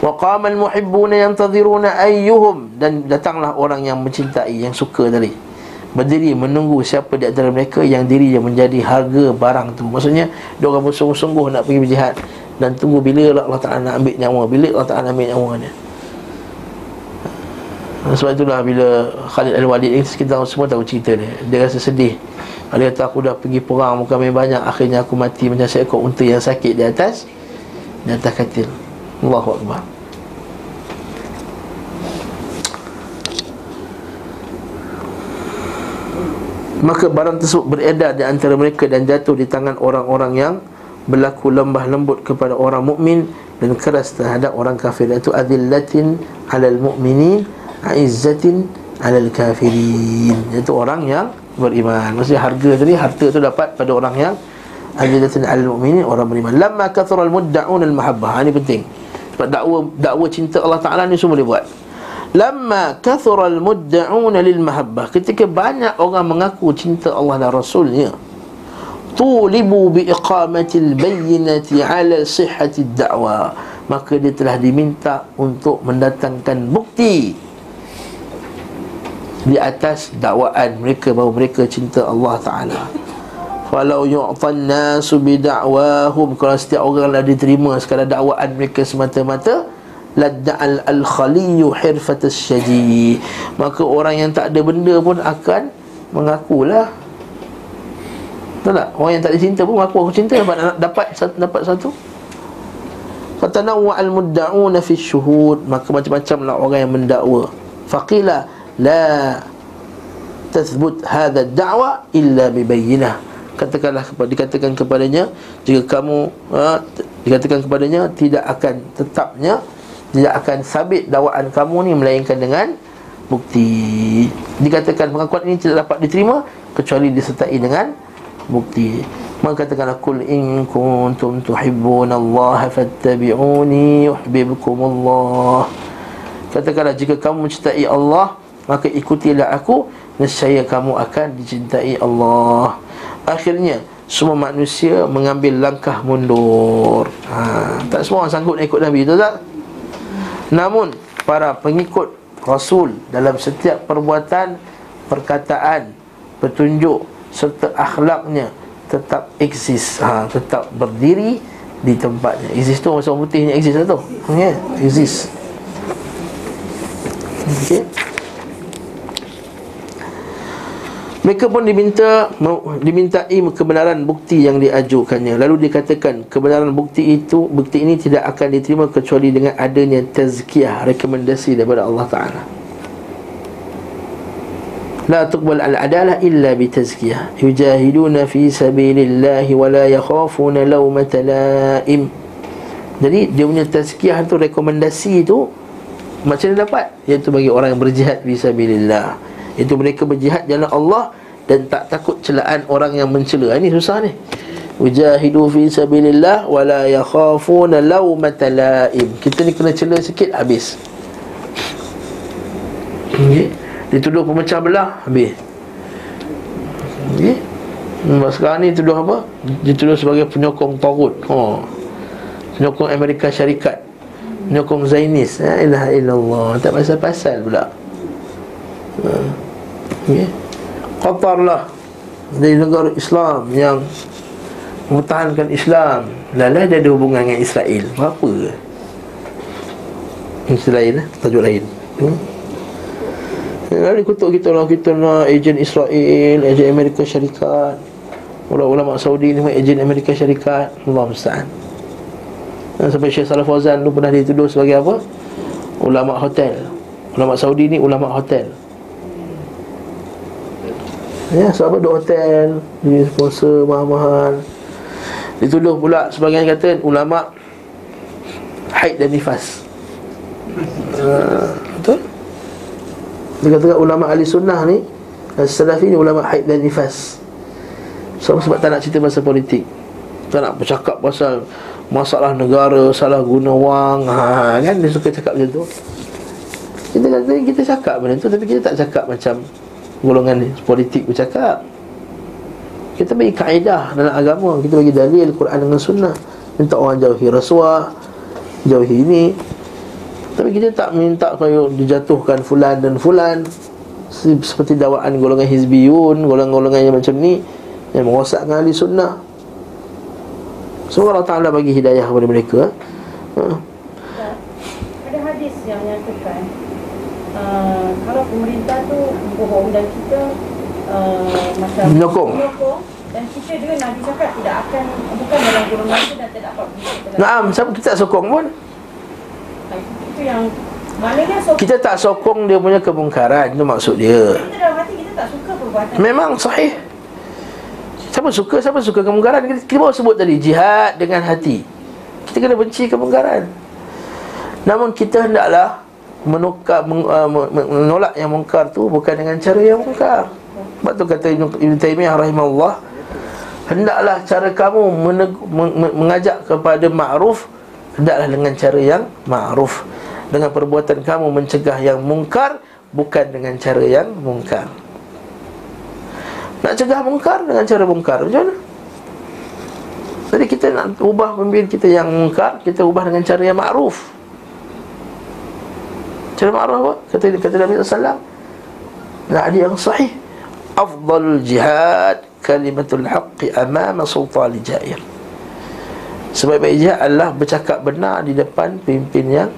Wa qama al-muhibbuna yantadhiruna ayyuhum. Dan datanglah orang yang mencintai Yang suka tadi Berdiri menunggu siapa di antara mereka Yang diri yang menjadi harga barang tu. Maksudnya Dia orang bersungguh-sungguh nak pergi berjihad Dan tunggu bila Allah Ta'ala nak ambil nyawa Bila Allah Ta'ala nak ambil nyawa dia. Sebab itulah bila Khalid Al-Walid ni Kita semua tahu cerita dia. Dia rasa sedih. Dia kata aku dah pergi perang Muka main banyak. Akhirnya aku mati macam seekor unta yang sakit di atas Di atas katil. Allahu Akbar Maka barang tersebut beredar di antara mereka Dan jatuh di tangan orang-orang yang Berlaku lembah lembut kepada orang mukmin Dan keras terhadap orang kafir. Iaitu adillatin alal mu'minin Aizzatin alal kafirin. Iaitu orang yang beriman. Maksudnya harga tadi Harta tu dapat pada orang yang Ajidatun al-mu'minin Orang beriman. Lama kathura al-mudda'un al-mahabbah. Ini penting. Sebab dakwa, dakwa cinta Allah Ta'ala ni semua boleh buat Lama kathura al-mudda'un lil-mahabbah. Ketika banyak orang mengaku cinta Allah dan Rasulnya Tulibu biiqamatil bayyinati ala sihhati da'wa Maka dia telah diminta untuk mendatangkan bukti di atas dakwaan mereka bahawa mereka cinta Allah Taala. Falau yu'tan nasu bi da'wahum. Kalau setiap orang lah diterima sekadar dakwaan mereka semata-mata ladda'al al-khaliyu hirfat asy maka orang yang tak ada benda pun akan mengakulah Tahu tak? Orang yang tak dicinta pun mengaku aku cinta dapat dapat dapat satu. Fatanawwa al-mudda'una fi syuhud maka macam-macam lah orang yang mendakwa. Faqila la tathbut hadha da'wa illa bibayyinah katakanlah kepada dikatakan kepadanya jika kamu ha, dikatakan kepadanya tidak akan tetapnya tidak akan sabit dakwaan kamu ni melainkan dengan bukti. Dikatakan pengakuan ini tidak dapat diterima kecuali disertai dengan bukti. Maka katakanlah kul in kuntum tuhibbuna Allah fattabi'uni yuhibbukum Allah katakanlah jika kamu mencintai Allah maka ikutilah aku nescaya kamu akan dicintai Allah. Akhirnya semua manusia mengambil langkah mundur. Ha, tak semua orang sanggup nak ikut Nabi tu tak namun para pengikut Rasul dalam setiap perbuatan perkataan petunjuk serta akhlaknya tetap eksis ha, tetap berdiri di tempatnya eksis tu masa orang putih ni eksis lah tu okay? eksis Okay. Mereka pun diminta dimintai kebenaran bukti yang diajukannya. Lalu dikatakan kebenaran bukti itu bukti ini tidak akan diterima kecuali dengan adanya tazkiyah, rekomendasi daripada Allah Taala. La tuqbal al-adalah illa bi tazkiyah. Yujahiduna fi sabilillah wa la yakhafuna lawmata laim. Jadi dia punya tazkiyah tu rekomendasi itu macam mana dapat? Iaitu bagi orang yang berjihad fi sabilillah. Itu mereka berjihad jalan Allah Dan tak takut celaan orang yang mencela Ini susah ni Wajahidu fi sabilillah wa la yakhafuna lawmata laim. Kita ni kena cela sikit habis. Okey. Dituduh pemecah belah habis. Okey. Hmm, sekarang ni tuduh apa? Dituduh sebagai penyokong Tagut. Ha. Penyokong Amerika Syarikat. Penyokong Zainis. La ilaha illallah. Tak pasal-pasal pula. Ha. Okey. Qatar lah dari negara Islam yang mempertahankan Islam. Lala dia ada hubungan dengan Israel. Apa? Ini lain lah, tajuk lain. Hmm? Lalu kutuk kita lah Kita nak ejen Israel Ejen Amerika Syarikat. Ulama-ulama Saudi ni Ejen Amerika Syarikat. Allah Musta'an. Sampai Syekh Salaf Fawzan tu pernah dituduh sebagai apa? Ulama hotel. Ulama Saudi ni ulama hotel Ya, sebab ada hotel Dia sponsor mahal-mahal. Dituduh pula sebagian kata ulama haid dan nifas. Uh, betul? Dia kata ulama ahli sunnah ni Salafi ni ulama haid dan nifas. Sebab, sebab tak nak cerita pasal politik. Tak nak bercakap pasal Masalah negara, salah guna wang. Ha, Kan? Dia suka cakap macam tu. Kita kata kita cakap benda tu Tapi kita tak cakap macam Golongan politik bercakap kita bagi kaedah dalam agama. Kita bagi dalil Quran dengan sunnah. Minta orang jauhi rasuah Jauhi ini. Tapi kita tak minta supaya dijatuhkan fulan dan fulan. Seperti dakwaan golongan hizbiyun Golongan-golongan yang macam ni Yang merosakkan ahli sunnah. Semoga Allah Ta'ala bagi hidayah kepada mereka ha? Ada hadis yang nyatakan uh, Kalau pemerintah tu bohong dan kita uh, macam menyokong. menyokong dan kita juga Nabi cakap tidak akan bukan dalam golongan itu dan tidak dapat Naam, siapa kita tak sokong pun. Itu yang maknanya sokong. Kita tak sokong dia punya kemungkaran Itu maksud dia. Kita dalam hati kita tak suka perbuatan. Memang sahih. Siapa suka, siapa suka kemungkaran? Kita, kita baru sebut tadi, jihad dengan hati. Kita kena benci kemungkaran. Namun kita hendaklah menukar, men, uh, menolak yang mungkar tu Bukan dengan cara yang mungkar. Sebab tu kata Ibn Taymiyah rahimahullah Hendaklah cara kamu meneg- meng- mengajak kepada ma'ruf Hendaklah dengan cara yang ma'ruf. Dengan perbuatan kamu mencegah yang mungkar Bukan dengan cara yang mungkar. Nak cegah mungkar dengan cara mungkar Macam mana? Jadi kita nak ubah pemimpin kita yang mungkar Kita ubah dengan cara yang ma'ruf Cara ma'ruf apa? Kata, kata Nabi SAW Nah, yang sahih. Afdal jihad kalimatul haqqi amama sultan jair. Sebaik-baik jihad adalah bercakap benar di depan pimpin yang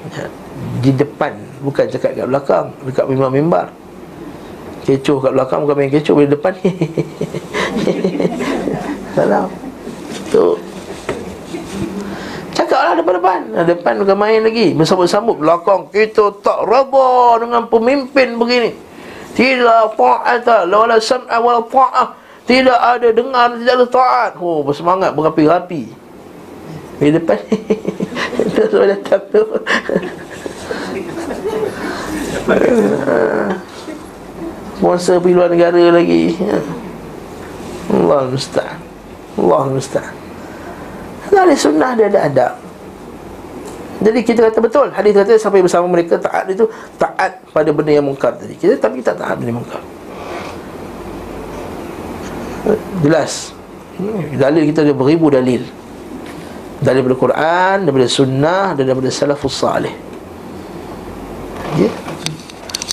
di depan bukan cakap kat belakang dekat mimbar-mimbar kecoh kat belakang bukan main kecoh di depan. Salah tu cakaplah depan-depan. Depan bukan main lagi. Bersambut-sambut belakang. Kita tak raba dengan pemimpin begini. Tidak ta'ata la sam'a wa ta'ah tidak ada dengar tidak ada taat. Oh bersemangat berapi-rapi. Di depan. Itu sudah datang tu. Sponsor pergi luar negara lagi. Allah musta'an. Allah musta'an. Dari sunnah dia ada adab jadi kita kata betul. Hadis kata sampai bersama mereka taat itu Taat pada benda yang mungkar tadi. Kita tapi kita taat benda yang mungkar. Jelas. Dalil kita ada beribu dalil. Dalil daripada Quran Daripada sunnah Dan daripada salafus salih. Ya.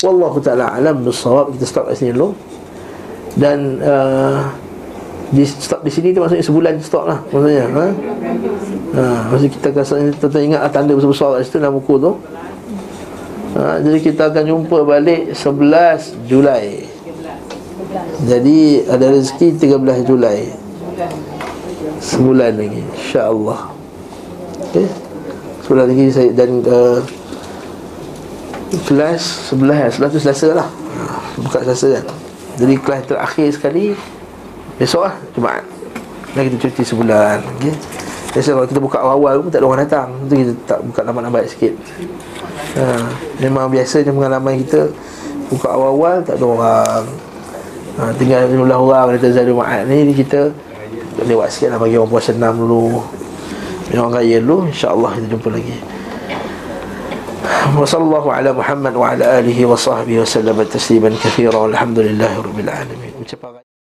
Wallahu ta'ala alam Bersawab Kita stop kat sini dulu. Dan uh, di stop di sini tu maksudnya sebulan stop lah maksudnya ha ha maksud kita akan kita ingat tanda besar-besar kat situ dalam buku tu. Ha jadi kita akan jumpa balik 11 Julai. Jadi ada rezeki 13 Julai. Sebulan lagi insya-Allah. Sebulan lagi saya dan uh, kelas 11 11 tu selasa lah. Buka selasa kan. Jadi kelas terakhir sekali Besok lah Jumaat. Dan kita cuti sebulan okay? Biasa kalau kita buka awal-awal pun tak ada orang datang Itu kita tak buka lambat-lambat sikit ha, Memang biasanya pengalaman kita Buka awal-awal tak ada orang ha, Tinggal jumlah orang Kata Zadul Ma'ad ni Kita lewat sikit lah Bagi orang puasa enam dulu Bagi orang raya dulu InsyaAllah kita jumpa lagi وصلى الله على محمد وعلى آله وصحبه وسلم تسليما كثيرا والحمد لله رب العالمين